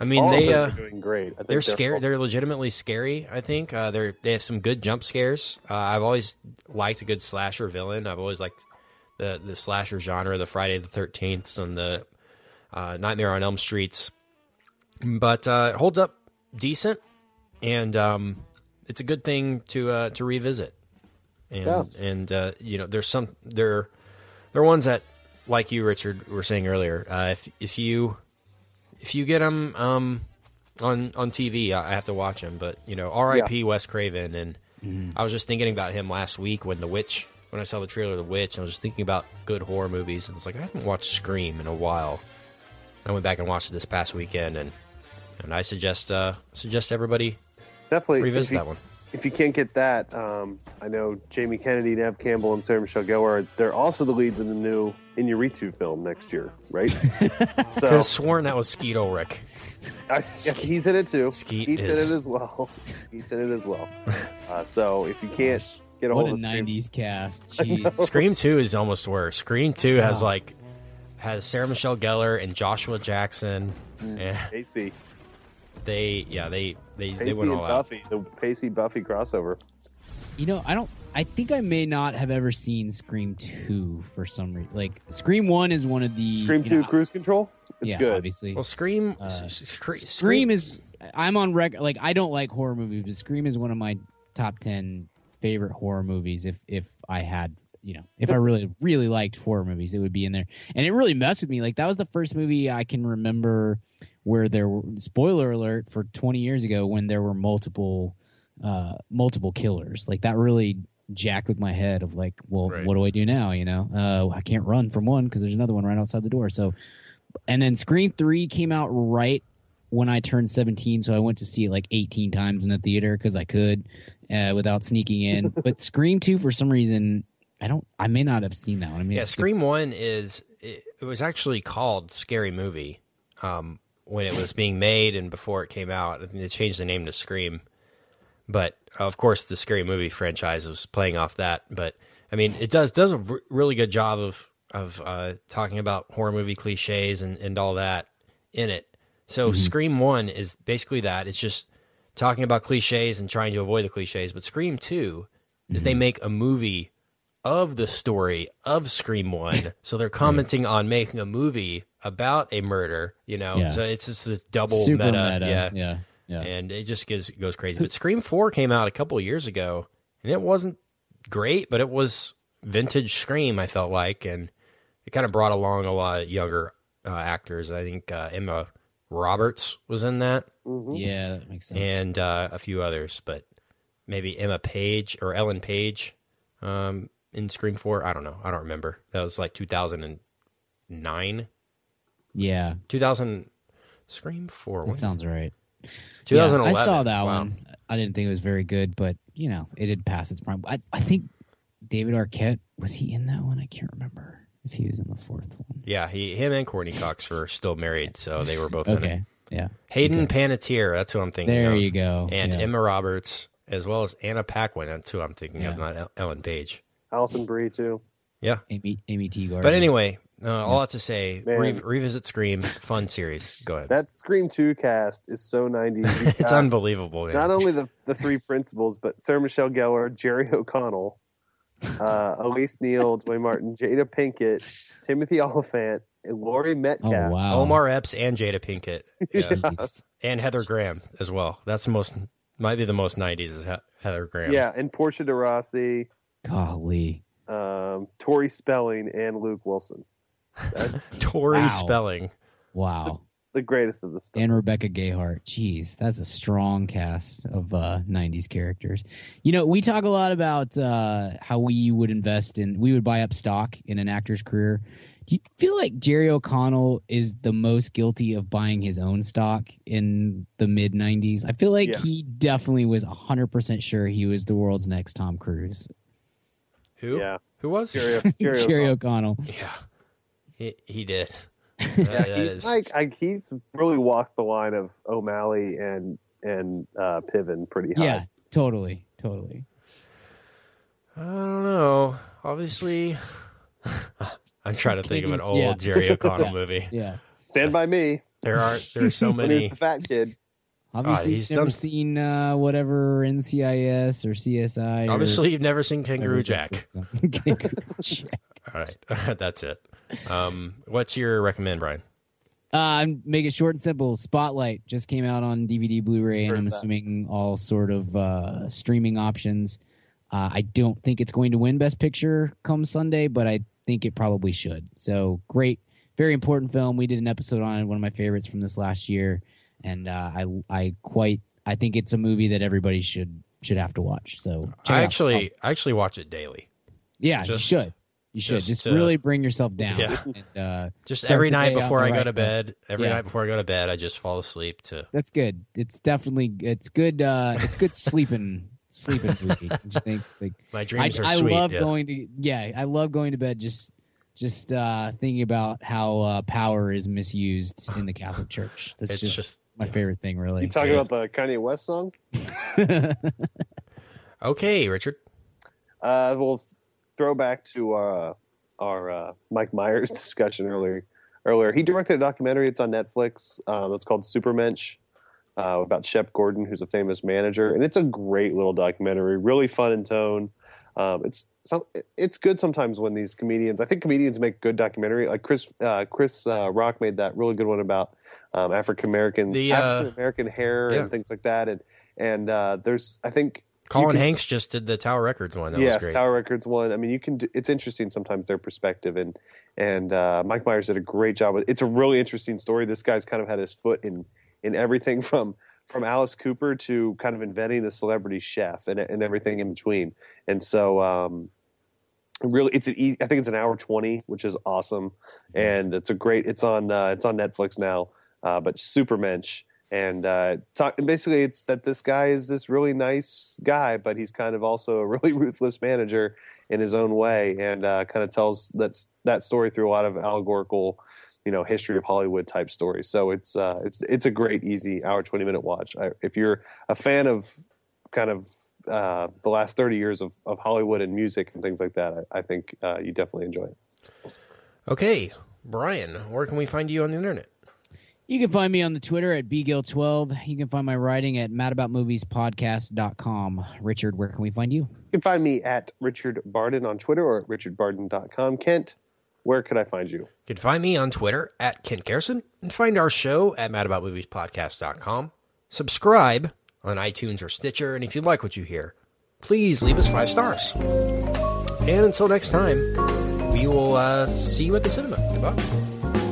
I mean, All they uh, are doing great. Think they're scary. They're legitimately scary. I think uh, they're they have some good jump scares. Uh, I've always liked a good slasher villain. I've always liked the the slasher genre, the Friday the Thirteenth and the uh, Nightmare on Elm Streets. But uh, it holds up decent, and um, it's a good thing to uh, to revisit. And Yeah. and uh, you know, there's some there there are ones that, like you, Richard, were saying earlier. Uh, if if you if you get them um, on on TV, I I have to watch them. But you know, R.I.P. Wes Craven, and I was just thinking about him last week when The Witch, when I saw the trailer of The Witch, I was just thinking about good horror movies, and it's like I haven't watched Scream in a while. I went back and watched it this past weekend, and and I suggest uh, suggest everybody definitely revisit you, that one. If you can't get that, um, I know Jamie Kennedy, Neve Campbell, and Sarah Michelle Gellar. They're also the leads in the new Iñárritu film next year, right? Could so have sworn that was Skeet Ulrich. I, he's in it too. Skeet Skeet's is- in it as well. Skeet's in it as well. Uh, so if you can't get a what hold a of Scream- '90s cast. Jeez. Scream Two is almost worse. Scream Two has Yeah. like has Sarah Michelle Gellar and Joshua Jackson. And Pacey, they yeah they they they Pacey went and all out. Buffy, the Pacey Buffy crossover. You know, I don't. I think I may not have ever seen Scream two for some reason. Like Scream one is one of the Scream you Two, know, Cruise Control. It's yeah, good. obviously. Well, Scream Uh, s- s- Scre- Scream is. I'm on record. Like I don't like horror movies, but Scream is one of my top ten favorite horror movies. If if I had, you know, if I really really liked horror movies, it would be in there. And it really messed with me. Like that was the first movie I can remember where there were spoiler alert for 20 years ago when there were multiple uh multiple killers. Like that really jacked with my head of like, well, Right. what do I do now? You know, uh, I can't run from one because there's another one right outside the door. So, and then Scream Three came out right when I turned 17, so I went to see it like 18 times in the theater because I could uh, without sneaking in. but Scream 2, for some reason, I don't. I may not have seen that one. I mean, yeah. Scream One is it, it was actually called Scary Movie um, when it was being made and before it came out. I think they changed the name to Scream, but of course the Scary Movie franchise was playing off that. But I mean, it does does a r- really good job of of uh, talking about horror movie cliches and, and all that in it. So Scream One is basically that. It's just talking about cliches and trying to avoid the cliches. But Scream Two is they make a movie of the story of Scream One. so they're commenting on making a movie about a murder. You know, Yeah. so it's just this double meta. meta. Yeah, yeah, yeah. and it just goes goes crazy. But Scream Four came out a couple of years ago, and it wasn't great, but it was vintage Scream. I felt like, and it kind of brought along a lot of younger uh, actors. I think uh, Emma Roberts was in that, Mhm. Yeah, that makes sense. and uh, a few others, but maybe Emma Page or Ellen Page um, in Scream Four. I don't know. I don't remember. That was like 2009, yeah, 2000. Scream Four. that sounds right. 2011. Yeah, I saw that Wow. one. I didn't think it was very good, but you know, it had passed its prime. I, I think David Arquette was he in that one? I can't remember if he was in the fourth one. Yeah, he, him, and Courteney Cox were still married, so they were both in it. Okay, yeah, Hayden Panettiere, that's who I'm thinking there of. you go. And yeah. Emma Roberts, as well as Anna Paquin, that's who I'm thinking of, not Ellen Page. Alison Brie too. Yeah. Amy Amy T. Gardner. But anyway, uh, all I have to say, re- revisit Scream, fun series. Go ahead. That Scream Two cast is so nineties. it's unbelievable. Man. Not only the the three principals, but Sarah Michelle Gellar, Jerry O'Connell, uh, Elise Neal, Duane Martin, Jada Pinkett, Timothy Olyphant, and Laurie oh Metcalf. wow, Omar Epps and Jada Pinkett, yeah. Jeez. and Heather Graham as well. That's the most, might be the most '90s is he- Heather Graham. Yeah, and Portia de Rossi, golly, um, Tori Spelling, and Luke Wilson. Tori Wow. Spelling. wow. The greatest of the Spellings. and Rebecca Gayhart. Jeez, that's a strong cast of uh, '90s characters. You know, we talk a lot about uh, how we would invest in, we would buy up stock in an actor's career. Do you feel like Jerry O'Connell is the most guilty of buying his own stock in the mid '90s? I feel like Yeah. he definitely was 100 percent sure he was the world's next Tom Cruise. Who? Yeah, Who was? Jerry, Jerry, Jerry O'Connell. O'Connell. Yeah, he he did. Yeah, That he's is- like I, he's really walks the line of O'Malley and and uh, Piven pretty high. Yeah, totally, totally. I don't know. Obviously, I'm trying to think of an old Yeah. Jerry O'Connell Yeah. movie. Yeah. Stand by me. There are there are so When he was many. the fat kid. Obviously, he's you've never done- seen uh, whatever NCIS or CSI. or Obviously, you've never seen Kangaroo Jack. Kangaroo Jack. All right, that's it. Um, what's your recommend, Brian? Uh, make it short and simple. Spotlight just came out on DVD, Blu-ray, and I'm that. assuming all sort of uh, streaming options. Uh, I don't think it's going to win Best Picture come Sunday, but I think it probably should. So great, very important film. We did an episode on it, one of my favorites from this last year, and uh, I I quite I think it's a movie that everybody should should have to watch. So check it I out. actually I actually watch it daily. Yeah, Just- you should. You should just, just, uh, really bring yourself down. yeah. And, uh, Just every night before the I go to foot. bed. Every Yeah. night before I go to bed, I just fall asleep to. that's good. It's definitely it's good. Uh, it's good sleeping sleeping movie. Don't you think? Like My I, are I sweet. love yeah. going to yeah. I love going to bed just just uh, thinking about how uh, power is misused in the Catholic Church. That's just, just- my favorite thing. Really. You talking Yeah. about the Kanye West song? Okay, Richard. Uh, we'll throw back to uh, our uh, Mike Myers discussion earlier. Earlier, he directed a documentary. It's on Netflix. Um, it's called Supermensch uh, about Shep Gordon, who's a famous manager, and it's a great little documentary. Really fun in tone. Um, it's some, it's good sometimes when these comedians. I think comedians make good documentary. Like Chris uh, Chris uh, Rock made that really good one about um, African American uh, African American hair yeah. and things like that. And and uh, there's I think Colin can- Hanks just did the Tower Records one. That yes, was great. Tower Records one. I mean, you can. Do, it's interesting sometimes their perspective, and and uh, Mike Myers did a great job. with It's a really interesting story. This guy's kind of had his foot in in everything from from Alice Cooper to kind of inventing the celebrity chef and and everything in between. And so, um, really, it's an easy. I think it's an hour twenty, which is awesome, and it's a great. It's on uh, it's on Netflix now. Uh, but super Supermensch. And uh, talk, basically, it's that this guy is this really nice guy, but he's kind of also a really ruthless manager in his own way, and uh, kind of tells that's that story through a lot of allegorical, you know, history of Hollywood type stories. So it's uh, it's it's a great, easy hour twenty minute watch. I, if you're a fan of kind of uh, the last thirty years of, of Hollywood and music and things like that, I, I think uh, you definitely enjoy it. Okay, Brian, where can we find you on the internet? You can find me on the Twitter at bgill12. You can find my writing at madaboutmoviespodcast.com. Richard, where can we find you? You can find me at Richard Barden on Twitter or at richardbarden.com. Kent, where could I find you? You can find me on Twitter at Kent Garrison and find our show at madaboutmoviespodcast.com. Subscribe on iTunes or Stitcher, and if you like what you hear, please leave us five stars. And until next time, we will uh, see you at the cinema. Goodbye.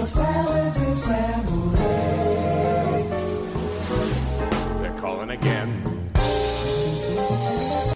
So salads and scrambled eggs. They're calling again.